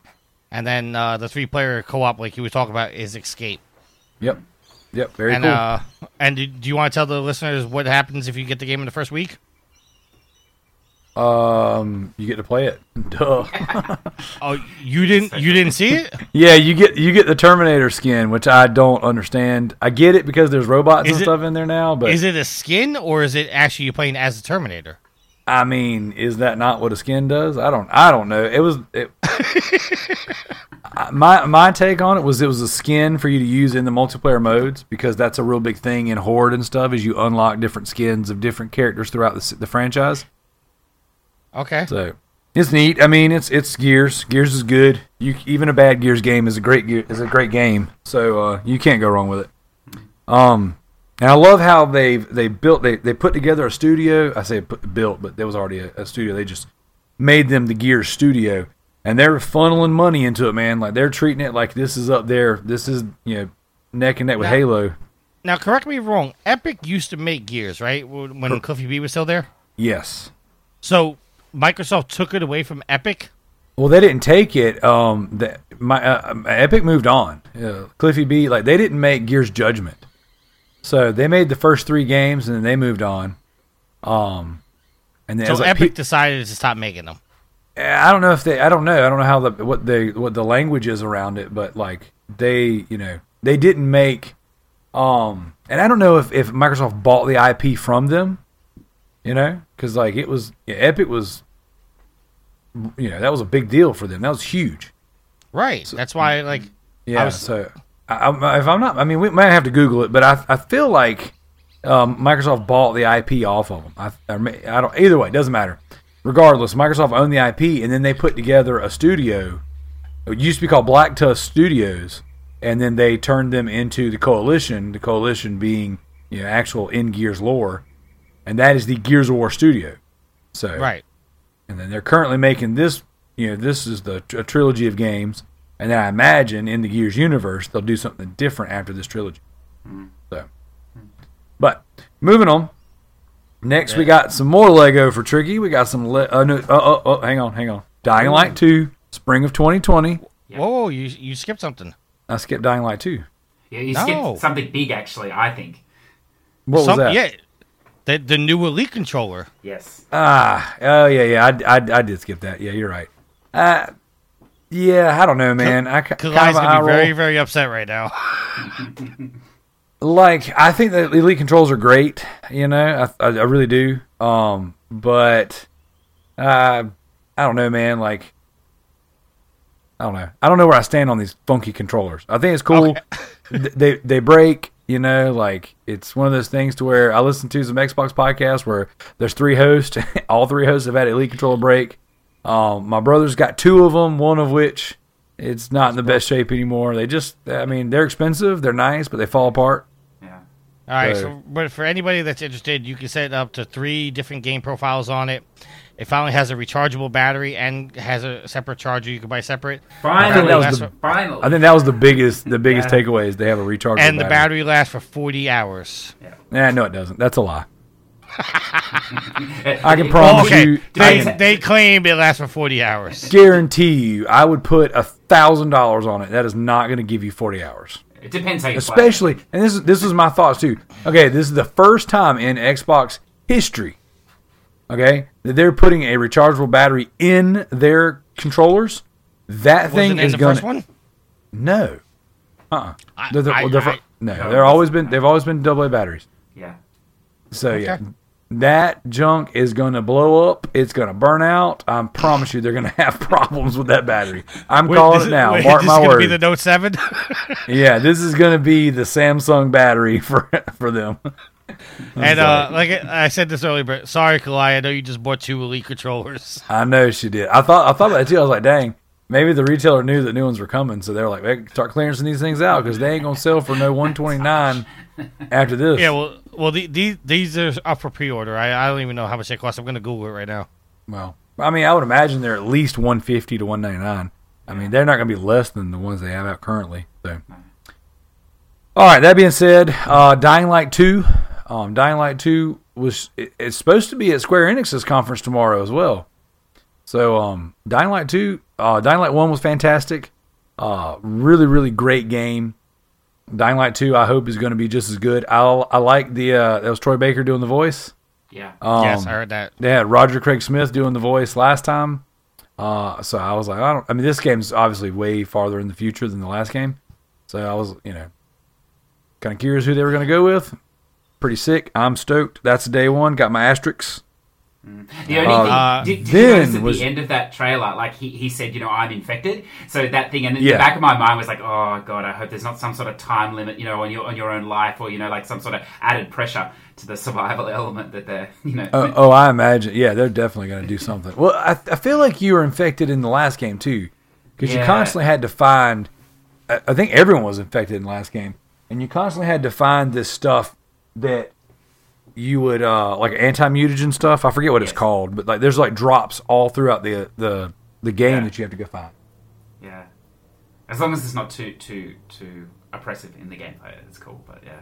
and then uh, the three player co op, like you were talking about, is Escape. Yep. Yep. Very and cool. uh, and do, do you want to tell the listeners what happens if you get the game in the first week? um, you get to play it. [laughs] Duh. [laughs] Oh, you didn't you didn't see it? Yeah, you get you get the Terminator skin, which I don't understand. I get it because there's robots Is and it- stuff in there now, but Is it a skin or is it actually you playing as a Terminator? I mean, is that not what a skin does? I don't I don't know. It was it, [laughs] my my take on it was it was a skin for you to use in the multiplayer modes because that's a real big thing in Horde and stuff. Is you unlock different skins of different characters throughout the, the franchise. Okay. So it's neat. I mean, it's it's Gears. Gears is good. You even a bad Gears game is a great is a great game. So uh, you can't go wrong with it. Um, and I love how they they built they they put together a studio. I say put, built, but there was already a, a studio. They just made them the Gears studio, and they're funneling money into it, man. Like they're treating it like this is up there. This is you know neck and neck with Now- Halo. Now, correct me if I'm wrong. Epic used to make Gears, right? When Cliffy B was still there. Yes. So Microsoft took it away from Epic. Well, they didn't take it. Um, the, my uh, Epic moved on. Uh, Cliffy B, like they didn't make Gears Judgment, so they made the first three games and then they moved on. Um, and then So like Epic pe- decided to stop making them. I don't know if they. I don't know. I don't know how the what they what the language is around it, but like they, you know, they didn't make. Um, and I don't know if if Microsoft bought the IP from them, you know, because like it was yeah, Epic was, you know, that was a big deal for them. That was huge. Right. That's why, like, Yeah. I was- so I, if I'm not, I mean, we might have to Google it, but I I feel like um, Microsoft bought the IP off of them. I, I, I don't. Either way, it doesn't matter. Regardless, Microsoft owned the IP, and then they put together a studio. It used to be called Black Tusk Studios, and then they turned them into the Coalition. The Coalition being you know actual in Gears lore, and that is the Gears of War studio. So right. and then they're currently making this. You know, this is the a trilogy of games, and then I imagine in the Gears universe they'll do something different after this trilogy. So, but moving on. Next, we got some more Lego for Tricky. We got some. Le- uh, no, oh, oh, oh, hang on, hang on. Dying Light Two, spring of 2020. Yeah. Whoa, whoa, you you skipped something. I skipped Dying Light Two. Yeah, you No. skipped something big, actually. I think. What was that? Yeah. The the new Elite controller. Yes. Ah, oh yeah, yeah. I, I, I did skip that. Yeah, you're right. Uh, yeah, I don't know, man. I Kalai's gonna be very very upset right now. [laughs] like I think that elite controls are great. You know, I, I, I really do. Um, but uh, I don't know, man. Like I don't know. I don't know where I stand on these funky controllers. I think it's cool. [laughs] Th- they they break. You know, like it's one of those things to where I listen to some Xbox podcasts where there's three hosts. [laughs] All three hosts have had elite controller break. Um, my brother's got two of them. One of which it's not in the best shape anymore. They just, I mean, they're expensive. They're nice, but they fall apart. Yeah. All right, So- so but for anybody that's interested, you can set up to three different game profiles on it. It finally has a rechargeable battery and has a separate charger you can buy separate. Finally. that was the- what- Finally. I think that was the biggest the biggest Yeah. takeaway is they have a rechargeable and the battery. battery lasts for 40 hours. Yeah. Nah, no, it doesn't. That's a lie. I I can promise okay, you. They, can they claim it lasts for 40 hours. guarantee you, I would put a thousand dollars on it. That is not going to give you forty hours. It depends how you play. Especially, and this is this is my thoughts too. Okay, this is the first time in Xbox history, okay, that they're putting a rechargeable battery in their controllers. That thing Wasn't it in is the going first one? no, uh, uh I- They're the- I- they're I- no, No, they're always been they've always been double A batteries. Yeah. So yeah, Okay. That junk is going to blow up. It's going to burn out. I promise you, they're going [laughs] to have problems with that battery. I'm Wait, calling it now. wait, Mark this my word. be the Note Seven. [laughs] yeah, this is going to be the Samsung battery [laughs] for for them. and uh, like I I said this earlier, but sorry, Kalai, I know you just bought two Elite controllers. I know she did. I thought I thought about it too. I was like, dang, maybe the retailer knew that new ones were coming, so they're like, hey, start clearancing these things out because they ain't gonna sell for no [laughs] 129 after this. Yeah, well, well, the, these these are up for pre-order. I, I don't even know how much they cost. I'm gonna Google it right now. Well, I mean, I would imagine they're at least 150 to 199. I mean, they're not going to be less than the ones they have out currently. So, all right. That being said, uh, Dying Light 2, um, Dying Light 2 was it- it's supposed to be at Square Enix's conference tomorrow as well. So, um, Dying Light 2, uh, Dying Light 1 was fantastic. Uh, really, really great game. Dying Light 2, I hope is going to be just as good. I I like the uh, that was Troy Baker doing the voice. Yeah. Um, yes, I heard that. they had Roger Craig Smith doing the voice last time. Uh, so I was like, I don't. I mean, this game's obviously way farther in the future than the last game. So I was, you know, kind of curious who they were going to go with. Pretty sick. I'm stoked. That's day one. Got my asterisks. The only Uh, thing, did, did then you notice at was- the end of that trailer, like he, he said, you know, I'm infected. So that thing, and in Yeah. the back of my mind was like, oh god, I hope there's not some sort of time limit, you know, on your on your own life, or you know, like some sort of added pressure to the survival [laughs] element that they're, you know. Oh, oh, I imagine. Yeah, they're definitely going to do something. Well, I, I feel like you were infected in the last game too, because you constantly had to find. I, I think everyone was infected in the last game, and you constantly had to find this stuff that you would uh like anti mutagen stuff. I forget what it's called, but like there's like drops all throughout the the the game Yeah. that you have to go find. yeah, as long as it's not too too too oppressive in the gameplay, it's cool. But yeah,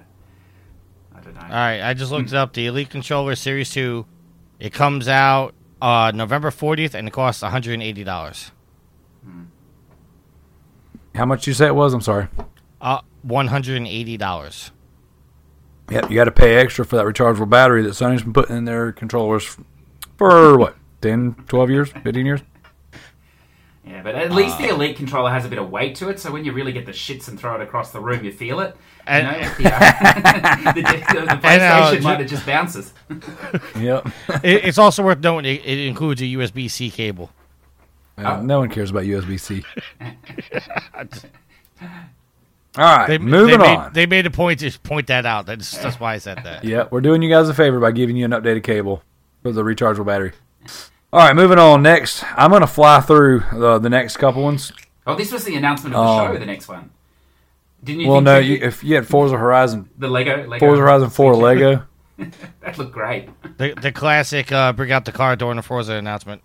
I don't know. All right, I just looked it up. The Elite Controller Series Two, it comes out uh, November 40th, and it costs 180 dollars. How much you say it was? I'm sorry. Uh, 180 dollars. Yep, you got to pay extra for that rechargeable battery that Sony's been putting in their controllers for what 10, 12 years, 15 years. Yeah, but at least the Elite controller has a bit of weight to it, so when you really get the shits and throw it across the room, you feel it. You And- know, [laughs] the, uh, [laughs] the, the, the And, uh, PlayStation ju- one, it just bounces. [laughs] Yep. it, it's also worth noting it, it includes a USB C cable. Uh, no one cares about USB C. All right, They, moving they made, on. They made a point to point that out. That's that's why I said that. [laughs] yeah, we're doing you guys a favor by giving you an updated cable for the rechargeable battery. All right, moving on. Next, I'm going to fly through the, the next couple ones. Oh, this was the announcement of the Oh. show, the next one. Didn't you Well, think no, you, if you had Forza Horizon, the Lego, Lego Forza Horizon 4 Switch- Lego. [laughs] that looked great. The, the classic uh, bring out the car during the Forza announcement.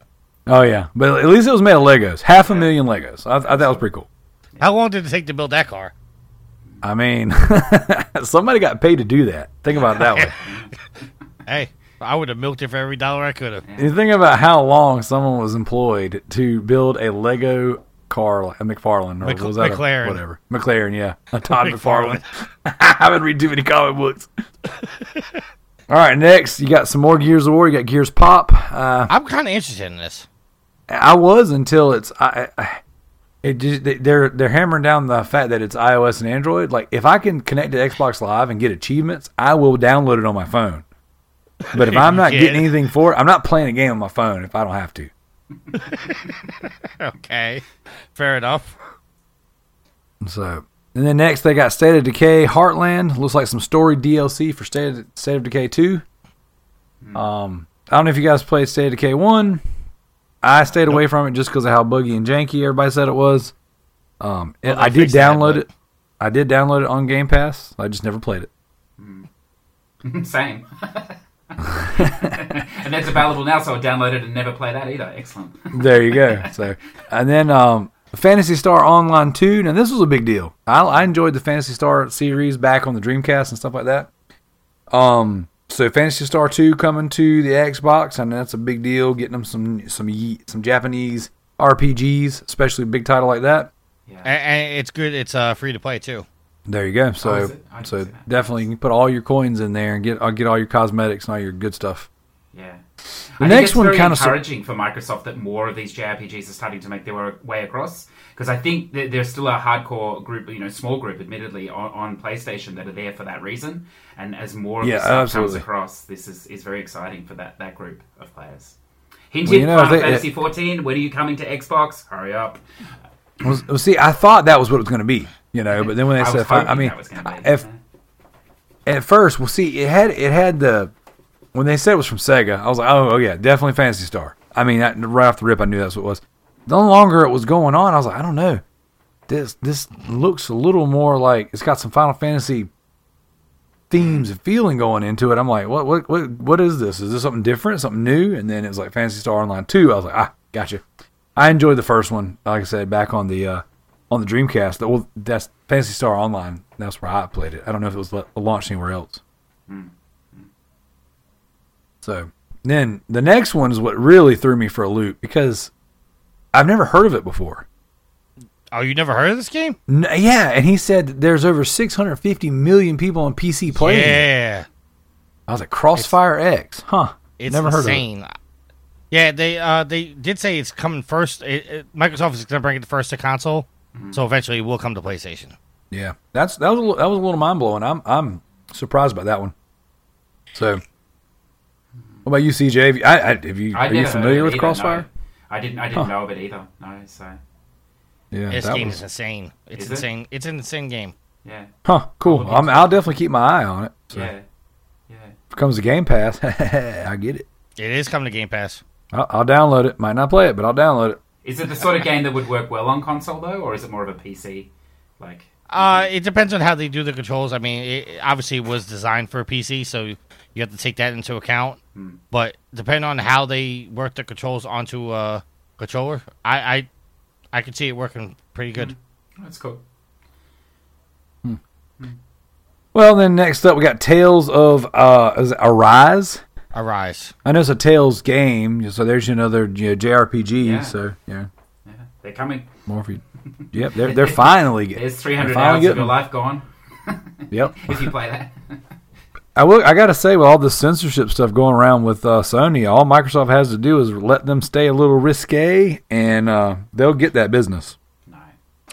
Oh yeah, but at least it was made of Legos. Half a million Legos. I, I thought that was pretty cool. How long did it take to build that car? I mean, [laughs] somebody got paid to do that. Think about it that way. [laughs] Hey, I would have milked it for every dollar I could have. You think about how long someone was employed to build a Lego car, like a McFarlane, or Mc- was that a- whatever McLaren? Yeah, a Todd [laughs] McFarlane. McFarlane. I haven't read too many comic books. All right, next you got some more Gears of War. You got Gears Pop. Uh, I'm kind of interested in this. I was until it's I, I it just they- they're they're hammering down the fact that it's iOS and Android. Like if I can connect to Xbox Live and get achievements, I will download it on my phone. But if I'm not [laughs] getting anything for it, I'm not playing a game on my phone if I don't have to. [laughs] Okay, fair enough. So and then next they got State of Decay Heartland. Looks like some story DLC for State of, State of Decay two. Um, I don't know if you guys played State of Decay one. I stayed away from it just because of how buggy and janky everybody said it was. Um, it- Well, they I did that, download but- it. I did download it on Game Pass. I just never played it. [laughs] Same. [laughs] and that's available now, so I downloaded and never play that either. Excellent. [laughs] There you go. So, and then um, Phantasy Star Online 2. Now, this was a big deal. I, I enjoyed the Phantasy Star series back on the Dreamcast and stuff like that. Um, so Phantasy Star 2 coming to the Xbox, and that's a big deal. Getting them some some ye- some Japanese RPGs, especially a big title like that. Yeah. And, and it's good. It's uh, free to play too. There you go. Oh, So is it? I didn't so definitely you can put all your coins in there and get uh, get all your cosmetics and all your good stuff. Yeah. The I next think it's one kind of encouraging for Microsoft that more of these JRPGs are starting to make their way across because I think that there's still a hardcore group, you know, small group, admittedly, on, on PlayStation that are there for that reason. And as more of Yeah, this stuff absolutely. comes across, this is, is very exciting for that, that group of players. Hinted, Well, you know, Final they- Fantasy 14. When are you coming to Xbox? Hurry up! Well, see, I thought that was what it was going to be, you know, but then when they I said, I mean, that was be. if at first, well, see, it had it had the when they said it was from Sega, I was like, oh, oh yeah, definitely Phantasy Star. I mean, that, right off the rip, I knew that's what it was. The longer it was going on, I was like, I don't know, this this looks a little more like it's got some Final Fantasy themes and feeling going into it. I'm like, what what what what is this? Is this something different, something new? And then it was like Phantasy Star Online two. I was like, ah, gotcha. I enjoyed the first one, like I said, back on the uh, on the Dreamcast. Well, that's Phantasy Star Online. That's where I played it. I don't know if it was launched anywhere else. So then the next one is what really threw me for a loop because I've never heard of it before. Oh, you never heard of this game? N- yeah, and he said there's over 650 million people on PC playing. Yeah, I was like, Crossfire X, huh? it's never heard of it. Yeah, they uh they did say it's coming first. It, it, Microsoft is going to bring it first to console, Mm-hmm. so eventually it will come to PlayStation. Yeah, that's that was a little, that was a little mind blowing. I'm I'm surprised by that one. So, what about you, CJ? Have you, I, I, have you I'd are you familiar with Crossfire? No. I didn't. I didn't Huh. know of it either. No. So Yeah, This game was- is insane. It's Is it? insane. It's an insane game. yeah, huh? Cool. look I'm, I'll definitely keep my eye on it. So yeah, yeah. if it comes to Game Pass, [laughs] I get it. It is coming to Game Pass. I'll, I'll download it. Might not play it, but I'll download it. Is it the sort of game that would work well on console though, or is it more of a PC? Like, Uh, it depends on how they do the controls. I mean, it it obviously was designed for a PC, so you have to take that into account. Hmm. But depending on how they work the controls onto a controller, I I, I could see it working pretty good. that's cool. Well, then next up we got Tales of uh, is it Arise. Arise. I know it's a Tales game, so there's another you know, JRPG. Yeah. So yeah, Yeah, they're coming. more for you. Yep, they're they're finally [laughs] getting. There's 300 finally hours of your life gone [laughs] Yep. [laughs] if you play that. I will. I gotta say, with all the censorship stuff going around with uh, Sony, all Microsoft has to do is let them stay a little risque, and uh, they'll get that business. no,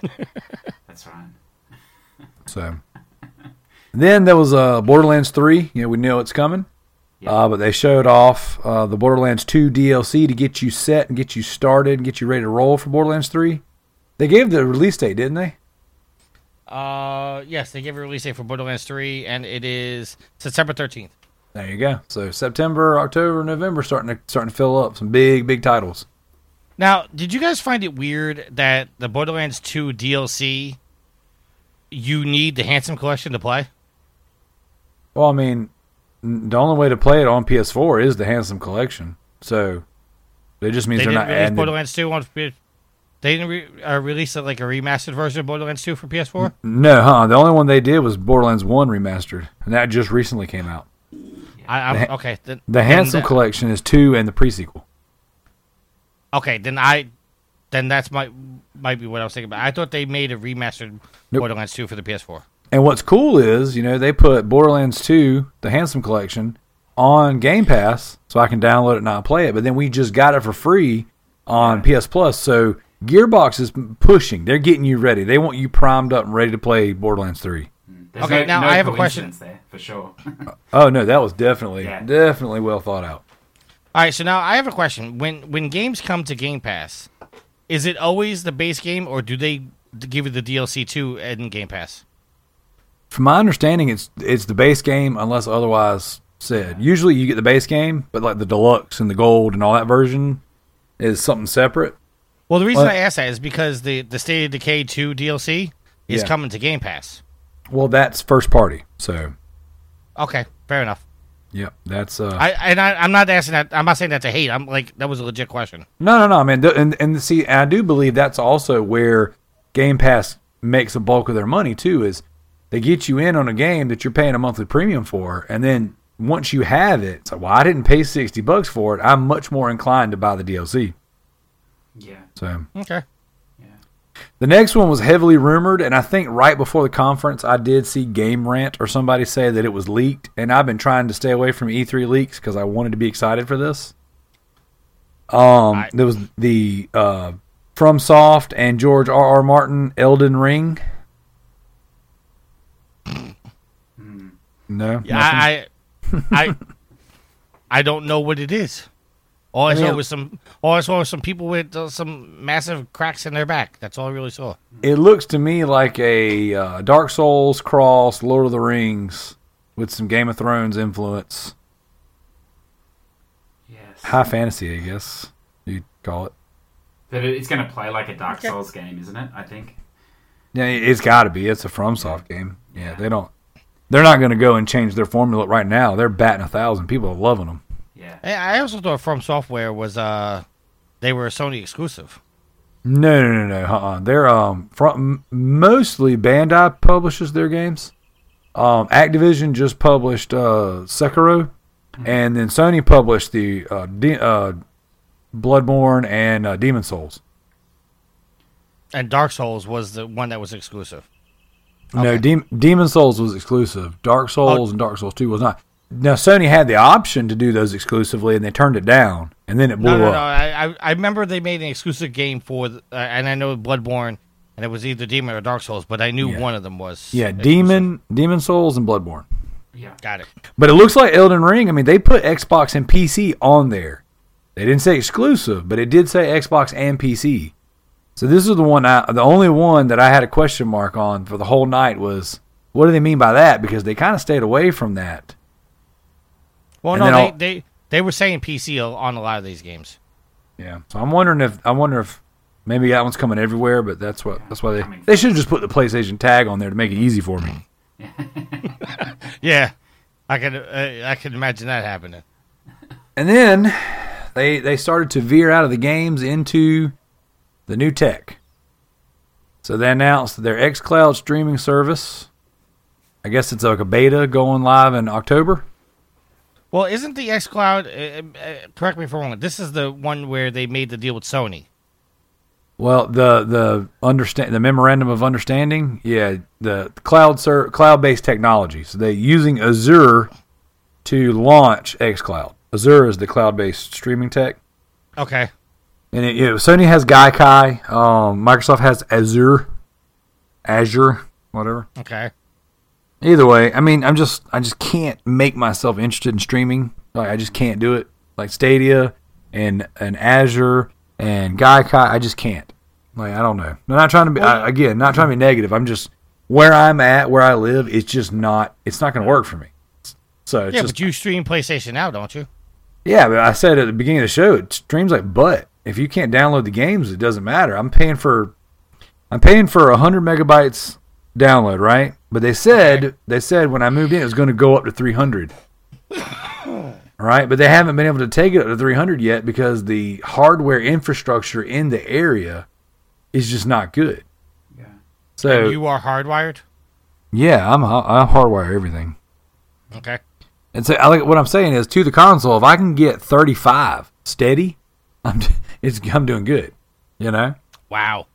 [laughs] that's right. [laughs] So, then there was uh, Borderlands Three. You know, we know it's coming, Yeah. uh, but they showed off uh, the Borderlands Two DLC to get you set and get you started and get you ready to roll for Borderlands Three. They gave the release date, didn't they? Uh, yes, they gave a release date for Borderlands 3, and it is September 13th. There you go. So September, October, November, starting to starting to fill up some big, big titles. Now, did you guys find it weird that the Borderlands 2 DLC you need the Handsome Collection to play? Well, I mean, the only way to play it on PS4 is the Handsome Collection. So it just means They are not adding. Borderlands 2 on. They didn't re- uh, release like a remastered version of Borderlands 2 for PS4. No, huh? The only one they did was Borderlands One remastered, and that just recently came out. I, The okay. Then, The Handsome the- Collection is two and the prequel. Okay, then I, then that's my might be what I was thinking about. I thought they made a remastered Nope. Borderlands 2 for the PS4. And what's cool is, you know, they put Borderlands 2, the Handsome Collection, on Game Pass, so I can download it and not play it. But then we just got it for free on PS Plus. So Gearbox is pushing; they're getting you ready. They want you primed up and ready to play Borderlands 3. There's Okay, no, now no I have a question. there for sure. [laughs] Oh no, that was definitely, Yeah. definitely well thought out. All right, so now I have a question. When when games come to Game Pass, is it always the base game, or do they give you the DLC too in Game Pass? From my understanding, it's it's the base game unless otherwise said. Usually, you get the base game, but like the deluxe and the gold and all that version is something separate. Well, the reason Well- I ask that is because the the State of Decay 2 DLC is Yeah. coming to Game Pass. Well, that's first party, so Okay, fair enough. yep, that's uh. I and I, I'm not asking that. I'm not saying that to hate. I'm like that was a legit question. No, no, no, man. Th- And and see, I do believe that's also where Game Pass makes a bulk of their money too. Is they get you in on a game that you're paying a monthly premium for, and then once you have it, it's like, well, I didn't pay sixty bucks for it. I'm much more inclined to buy the DLC. Yeah, So Okay. yeah. The next one was heavily rumored, and I think right before the conference, I did see Game Rant or somebody say that it was leaked, and I've been trying to stay away from E3 leaks because I wanted to be excited for this. Um, I- there was the uh, FromSoft and George R. R. Martin Elden Ring. No, Yeah, nothing? I, I, I, I don't know what it is. All I, I mean, saw was some. All I saw was some people with uh, some massive cracks in their back. That's all I really saw. It looks to me like a uh, Dark Souls cross Lord of the Rings with some Game of Thrones influence. Yes. High fantasy, I guess you'd call it. But it's going to play like a Dark Okay. Souls game, isn't it? I think. Yeah, it's got to be. It's a FromSoft game. Yeah, Yeah. they don't. They're not going to go and change their formula right now. They're batting a thousand. People are loving them. Yeah. I also thought From Software was uh, they were a Sony exclusive. No, no, no, no. Uh-uh. They're um from mostly Bandai publishes their games. Um, Activision just published uh Sekiro, and then Sony published the uh, De- uh Bloodborne and uh, Demon Souls. And Dark Souls was the one that was exclusive. No, Okay. Dem- Demon Souls was exclusive. Dark Souls and Dark Souls Two was not. Now Sony had the option to do those exclusively, and they turned it down, and then it blew No, no, up. no. I, I, remember they made an exclusive game for, uh, and I know Bloodborne, and it was either Demon or Dark Souls, but I knew Yeah. one of them was. Yeah, exclusive. Demon, Demon Souls, and Bloodborne. Yeah. Got it. But it looks like Elden Ring. I mean, they put Xbox and PC on there. They didn't say exclusive, but it did say Xbox and PC. So this is the one. I, the only one that I had a question mark on for the whole night was, what do they mean by that? Because they kind of stayed away from that. Well, And no, they, I'll- they they were saying PC on a lot of these games. Yeah. So I'm wondering if I wonder if maybe that one's coming everywhere, but that's what that's why they they should have just put the PlayStation tag on there to make it easy for me. [laughs] Yeah, I can uh, I can imagine that happening. And then they they started to veer out of the games into the new tech. So they announced their xCloud streaming service. I guess it's like a beta going live in October. Well, isn't the XCloud? Uh, uh, correct me if I'm wrong. This is the one where they made the deal with Sony. Well, the the understand the memorandum of understanding, yeah, the cloud ser- cloud based technology. So they're using Azure to launch xCloud. Azure is the cloud based streaming tech. Okay. And it, you know, Sony has Gaikai. Um, Microsoft has Azure, Azure, whatever. Okay. Either way, I mean, I'm just, I just can't make myself interested in streaming. Like, I just can't do it. Like Stadia and and Azure and Gaikai, I just can't. Like, I don't know. I'm not trying to be I, again, not trying to be negative. I'm just where I'm at, where I live. It's just not. It's not going to work for me. So it's yeah, just but you stream PlayStation now, don't you? Yeah, but I said at the beginning of the show, it streams like butt. If you can't download the games, it doesn't matter. I'm paying for, I'm paying for a hundred megabytes download, right? But they said they said when I moved in, it was going to go up to three hundred. [coughs] right, but they haven't been able to take it up to three hundred yet because the hardware infrastructure in the area is just not good. Yeah. So you are hardwired. yeah, I'm I hardwire everything. Okay. And so I like what I'm saying is to the console, if I can get 35 steady, I'm [laughs] it's I'm doing good. You know, Wow.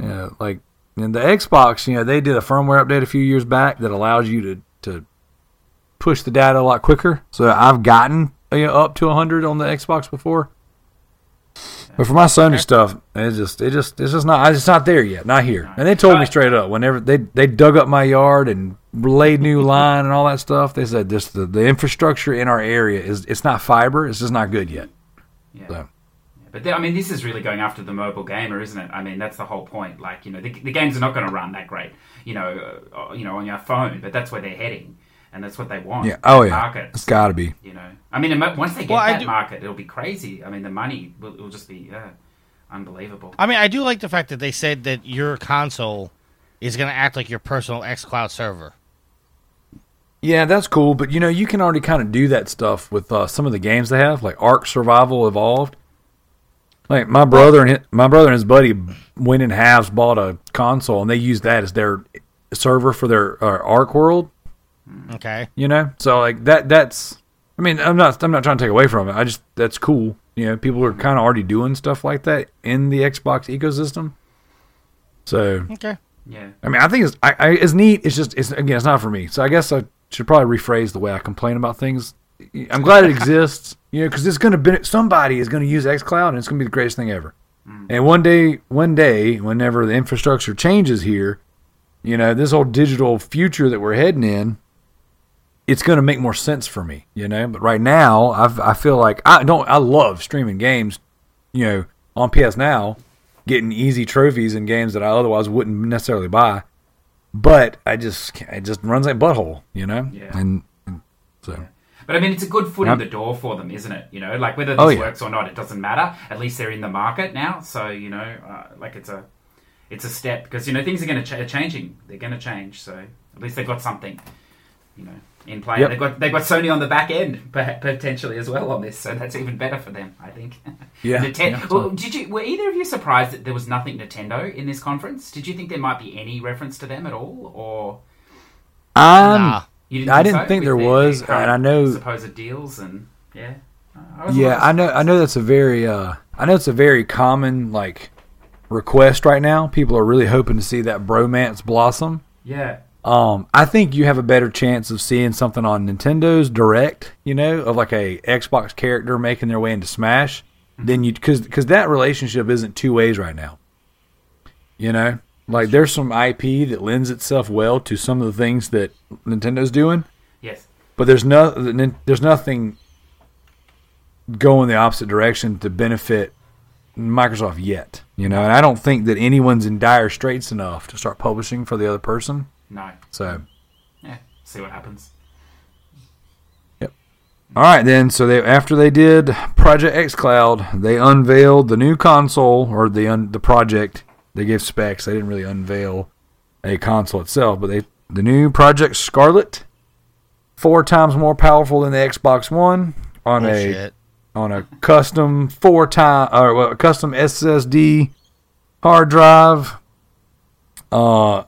yeah, like in the Xbox, you know, they did a firmware update a few years back that allows you to to push the data a lot quicker. So I've gotten you know, up to 100 on the Xbox before. But for my Sony stuff, it's just it just it's just not it's not there yet, not here. And they told me straight up whenever they they dug up my yard and laid new [laughs] line and all that stuff. They said this the, the infrastructure in our area is it's not fiber, it's just not good yet. Yeah. So But th- I mean, this is really going after the mobile gamer, isn't it? I mean, that's the whole point. Like, you know, the, the games are not going to run that great, you know, uh, you know, on your phone. But that's where they're heading, and that's what they want. yeah, oh yeah, market. it's got to be. You know, I mean, once they get Well, that do- market, it'll be crazy. I mean, the money will, will just be uh, unbelievable. I mean, I do like the fact that they said that your console is going to act like your personal XCloud server. Yeah, that's cool, but you know, you can already kind of do that stuff with uh, some of the games they have, like Ark Survival Evolved. Like my brother and his, my brother and his buddy went in halves bought a console, and they used that as their server for their uh, Ark World. Okay. You know, so like that. That's. I mean, I'm not. I'm not trying to take away from it. I just that's cool. You know, people are kind of already doing stuff like that in the Xbox ecosystem. So Okay. Yeah. I mean, I think it's I, I, it's neat. It's just it's again, it's not for me. So I guess I should probably rephrase the way I complain about things. I'm glad it [laughs] exists, you know, because it's going to be somebody is going to use XCloud and it's going to be the greatest thing ever. And one day, one day, whenever the infrastructure changes here, you know, this whole digital future that we're heading in, it's going to make more sense for me, you know. But right now, I've, I feel like I don't. I love streaming games, you know, on PS Now, getting easy trophies in games that I otherwise wouldn't necessarily buy. But I just, it just runs like butthole, you know. Yeah. And, and so, But I mean, it's a good foot Yep. in the door for them, isn't it? You know, like whether this Oh, yeah. works or not, it doesn't matter. At least they're in the market now, so you know, uh, like it's a, it's a step because you know things are going to ch- are changing. They're going to change, so at least they've got something, you know, in play. Yep. They've got they've got Sony on the back end [laughs] potentially as well on this, so that's even better for them, I think. [laughs] Yeah. Nintendo. Yeah, well, did you were either of you surprised that there was nothing Nintendo in this conference? Did you think there might be any reference to them at all, or um, Nah. You didn't? I didn't so, think there was, and I know- supposed deals and yeah. Uh, I Yeah, I know. I know that's a very. Uh, I know it's a very common like request right now. People are really hoping to see that bromance blossom. Yeah, Um, I think you have a better chance of seeing something on Nintendo's Direct, you know, of like a Xbox character making their way into Smash, than you because because that relationship isn't two ways right now. You know, like there's some IP that lends itself well to some of the things that Nintendo's doing, yes, but there's no there's nothing going the opposite direction to benefit Microsoft yet. You know, and I don't think that anyone's in dire straits enough to start publishing for the other person. no, So. yeah. See what happens. Yep. All right, then. So they after they did Project X Cloud, they unveiled the new console or the un, the project. They gave specs. They didn't really unveil a console itself, but they the new Project Scarlett, four times more powerful than the Xbox One on a Bullshit. on a custom four time or well, a custom SSD hard drive. Uh,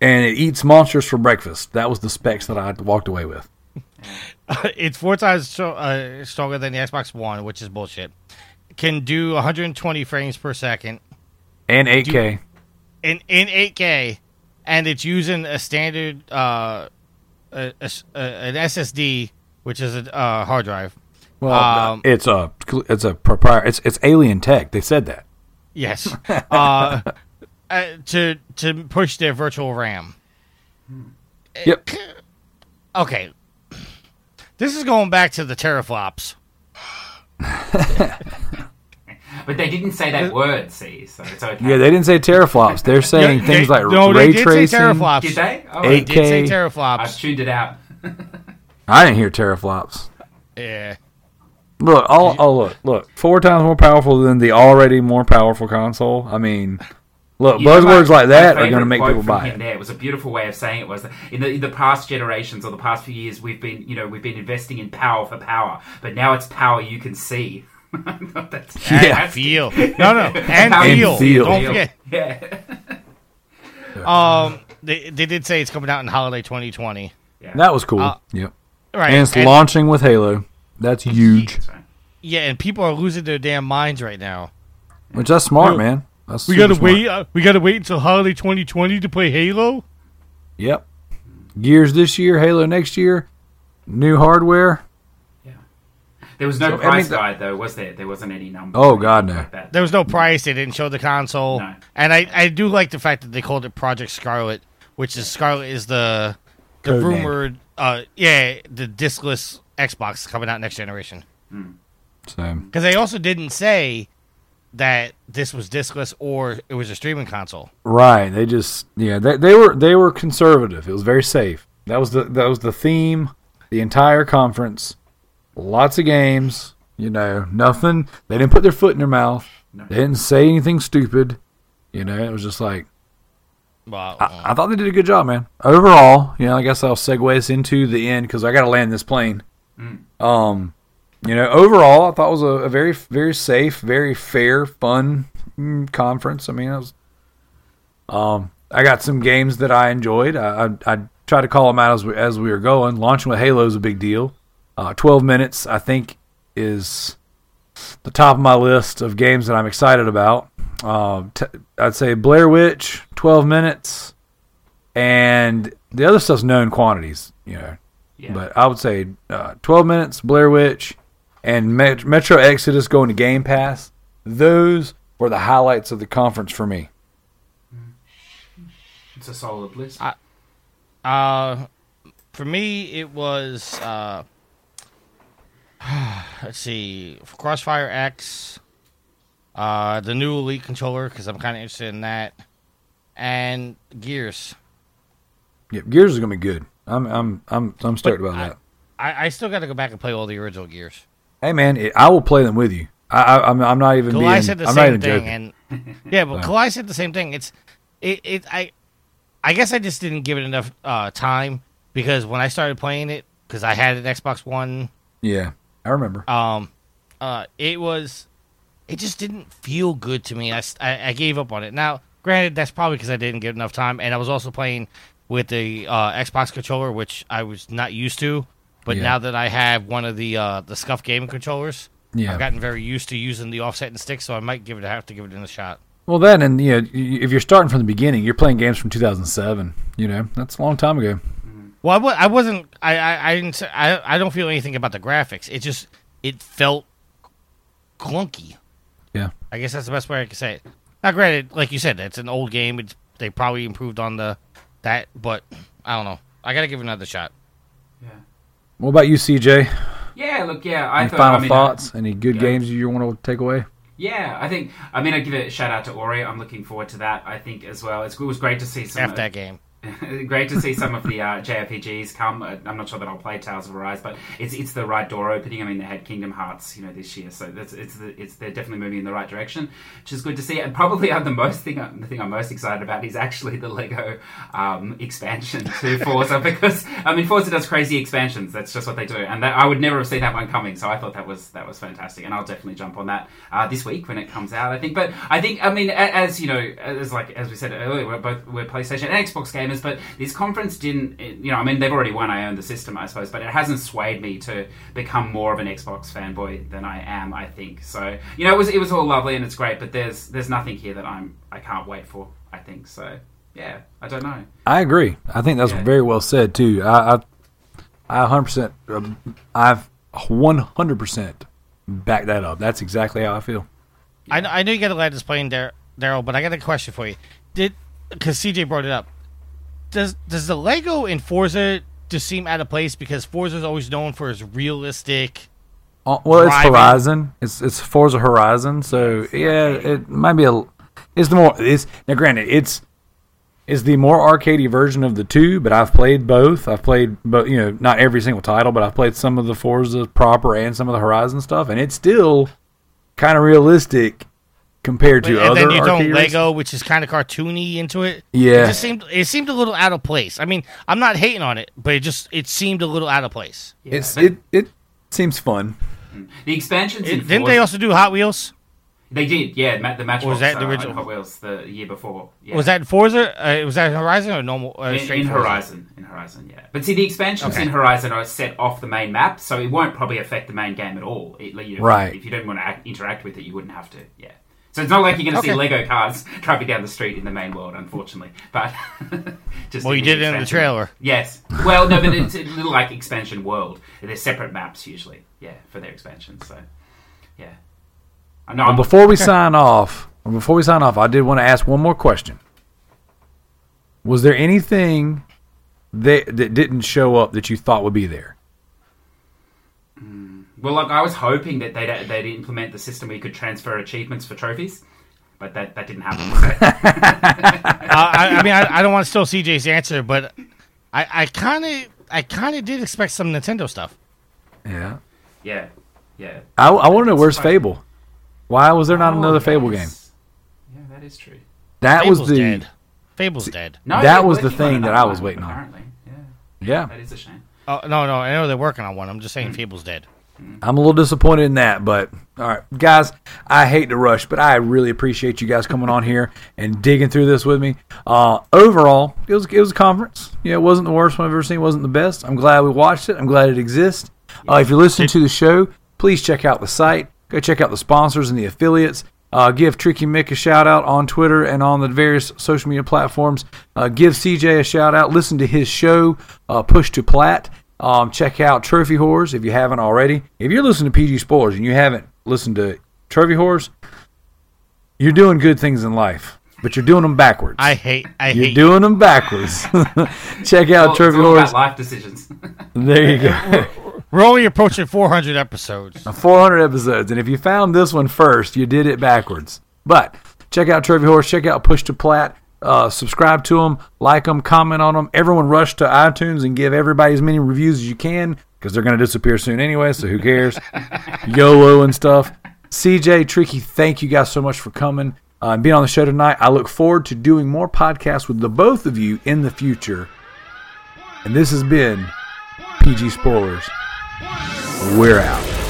and it eats monsters for breakfast. That was the specs that I walked away with. [laughs] it's four times stro- uh, stronger than the Xbox One, which is bullshit. Can do 120 frames per second And 8K. in in 8K, and it's using a standard uh, a, a a- an SSD, which is a uh, hard drive. Well, Um, it's a it's a proprietary. It's it's alien tech. They said that. Yes, [laughs] uh, uh, to to push their virtual RAM. Yep. Okay, this is going back to the teraflops. [laughs] But they didn't say that word. See, so it's okay. Yeah, they didn't say teraflops. They're saying Yeah, things they- like no, ray they did tracing. say teraflops. Did they? Oh, They did say 8K. teraflops. I've tuned it out. [laughs] I didn't hear teraflops. Yeah. Look, all oh look, look, four times more powerful than the already more powerful console. I mean, look, You know, buzzwords my- like that my are going to make quote people from buy him it. There it was a beautiful way of saying it. Was that in the in the past generations or the past few years, we've been you know we've been investing in power for power, but now it's power you can see. That's And Yeah. feel. [laughs] No, no. And Power feel. feel. Don't forget. Yeah. Um, they, they did say it's coming out in holiday 2020. yeah. That was cool. Uh, yep. Right. And it's launching with Halo. That's huge. Yeah, and people are losing their damn minds right now. Which that's smart, Well, man. That's We gotta smart. wait. Uh, we gotta wait until holiday 2020 to play Halo. Yep. Gears this year, Halo next year, new hardware. There was no So, I price mean, guide though, was there? There wasn't any number. Oh, God, no. Like that. There was no price. They didn't show the console. No. And I, I do like the fact that they called it Project Scarlett, which is Scarlett is the the Code rumored uh yeah the discless Xbox coming out next generation. So Because they also didn't say that this was discless or it was a streaming console. right, they just yeah they, they were they were conservative. It was very safe. That was the that was the theme. The entire conference, lots of games. You know, nothing. They didn't put their foot in their mouth. They didn't say anything stupid. You know, it was just like Well, I, I thought they did a good job, man. Overall, you know, I guess I'll segue us into the end because I got to land this plane. Um, you know, overall, I thought it was a, a very, very safe, very fair, fun mm, conference. I mean, it was. Um, I got some games that I enjoyed. I, I, I tried to call them out as we, as we were going. Launching with Halo is a big deal. Uh, Twelve minutes, I think, is the top of my list of games that I'm excited about. uh, t- I'd say Blair Witch, twelve minutes, and the other stuff's known quantities, you know. Yeah. But I would say uh, twelve minutes, Blair Witch, and Met- Metro Exodus going to Game Pass. Those were the highlights of the conference for me. It's a solid list. I- Uh, for me, it was uh, [sighs] let's see, Crossfire X, uh, the new Elite controller because I'm kind of interested in that, and Gears. Yep, Gears is gonna be good. I'm I'm I'm I'm stoked about I- that. I, I still got to go back and play all the original Gears. Hey man, it, I will play them with you. I, I I'm I'm not even Kalai being. said the I'm not same even thing, joking. and [laughs] yeah, but Kalai said the same thing. It's it, it I I guess I just didn't give it enough uh, time because when I started playing it, because I had an Xbox One yeah, I remember. um uh it was it just didn't feel good to me I I gave up on it now granted that's probably because i didn't get enough time and i was also playing with the uh, xbox controller which i was not used to but Yeah. now that i have one of the uh, the scuff gaming controllers Yeah. i've gotten very used to using the offset and stick so i might give it have to give it in a shot Well, then, and you know, if you're starting from the beginning, you're playing games from 2007. You know, that's a long time ago. Well i, w- I wasn't I, I i didn't say, I, I don't feel anything about the graphics it just it felt clunky Yeah. I guess that's the best way I can say it. Now, granted, like you said, it's an old game. It's they probably improved on the that, but I don't know. I gotta give it another shot. yeah. What about you, CJ? Yeah, look, yeah. I Any thought. final I mean, uh, thoughts? Any good yeah. games you want to take away? Yeah, I think. I mean, I give it a shout out to Ori. I'm looking forward to that. I think as well. It's, it was great to see some. F that game. [laughs] Great to see some of the uh, JRPGs come. Uh, I'm not sure that I'll play Tales of Arise, but it's it's the right door opening. I mean, they had Kingdom Hearts, you know, this year, so that's it's the, it's they're definitely moving in the right direction, which is good to see. And probably uh, the most thing the thing I'm most excited about is actually the Lego um, expansion to [laughs] Forza because I mean Forza does crazy expansions. That's just what they do, and that, I would never have seen that one coming. So I thought that was that was fantastic, and I'll definitely jump on that uh, this week when it comes out. I think, but I think I mean as you know, as like as we said earlier, we're both we're PlayStation and Xbox gamers, but this conference didn't. You know, I mean they've already won. I own the system, I suppose, but it hasn't swayed me to become more of an Xbox fanboy than I am. I think so. You know, it was it was all lovely and it's great, but there's there's nothing here that I'm I can't wait for. I think so. Yeah, I don't know. I agree. I think that's Yeah. very well said too. I, I, I 100. percent um, I've 100 percent back that up. That's exactly how I feel. I, I know you got to let us play in Dar- Daryl, but I got a question for you. Did because CJ brought it up? Does does the Lego in Forza just seem out of place because Forza is always known for its realistic? Uh, well, it's Horizon. It's it's Forza Horizon. So yeah, it might be a. It's the more. It's now granted. It's it's the more arcadey version of the two. But I've played both. I've played, but you know, not every single title. But I've played some of the Forza proper and some of the Horizon stuff, and it's still kind of realistic compared to and other then you throw arcade races. Lego, which is kind of cartoony, into it. Yeah. it just seemed it seemed a little out of place. I mean, I'm not hating on it, but it just it seemed a little out of place. Yeah, It's it it seems fun. the expansions. in It- didn't they also do Hot Wheels? They did, yeah. ma- The Matchbox was that the uh, original- Hot Wheels the year before. Yeah. Was that in Forza? Uh, was that in Horizon or normal? Uh, in, in Forza? Horizon? In Horizon, yeah. But see, the expansions Okay. in Horizon are set off the main map, so it won't probably affect the main game at all. It, you know, Right. If you don't want to act, interact with it, you wouldn't have to. Yeah. So it's not like you're going to see Lego cars [laughs] driving down the street in the main world, unfortunately. But [laughs] just Well, you the did it in the trailer. Yes. Well, no, but it's a little like expansion world. They're separate maps usually. Yeah, for their expansion. So, yeah. I know. But before we [laughs] sign off, before we sign off, I did want to ask one more question. Was there anything that that didn't show up that you thought would be there? Well, like I was hoping that they'd they'd implement the system where you could transfer achievements for trophies, but that, that didn't happen. [laughs] uh, I, I mean, I, I don't want to steal CJ's answer, but I, I kind of, I kind of did expect some Nintendo stuff. Yeah. yeah, yeah. I, I want to know where's That's. Fable. Why was there not Oh, another Fable that game? Yeah, that is true. That Fable's was the dead. Fable's dead. No, That was the thing that I was one, waiting on. Apparently, yeah, yeah. that is a shame. Oh no, no, I know they're working on one. I'm just saying Fable's dead. I'm a little disappointed in that, but all right, guys. I hate to rush, but I really appreciate you guys coming on here and digging through this with me. Uh, overall, it was it was a conference. Yeah, it wasn't the worst one I've ever seen. It wasn't the best. I'm glad we watched it. I'm glad it exists. Uh, if you're listening to the show, please check out the site. Go check out the sponsors and the affiliates. Uh, give Tricky Mick a shout out on Twitter and on the various social media platforms. Uh, give CJ a shout out. Listen to his show, uh, Push to Plat. Um, check out Trophy Whores if you haven't already. If you're listening to PG Spoilers and you haven't listened to Trophy Whores, you're doing good things in life, but you're doing them backwards. I hate. I you're hate. doing them backwards. [laughs] check out Well, Trophy it's Whores. life decisions. [laughs] There you go. We're only approaching 400 episodes. 400 episodes. And if you found this one first, you did it backwards. But check out Trophy Whores, check out Push to Plat, uh, subscribe to them, like them, comment on them. Everyone rush to iTunes and give everybody as many reviews as you can because they're going to disappear soon anyway, so who cares? [laughs] YOLO and stuff. CJ, Tricky, thank you guys so much for coming uh, and being on the show tonight. I look forward to doing more podcasts with the both of you in the future. And this has been PG Spoilers. We're out.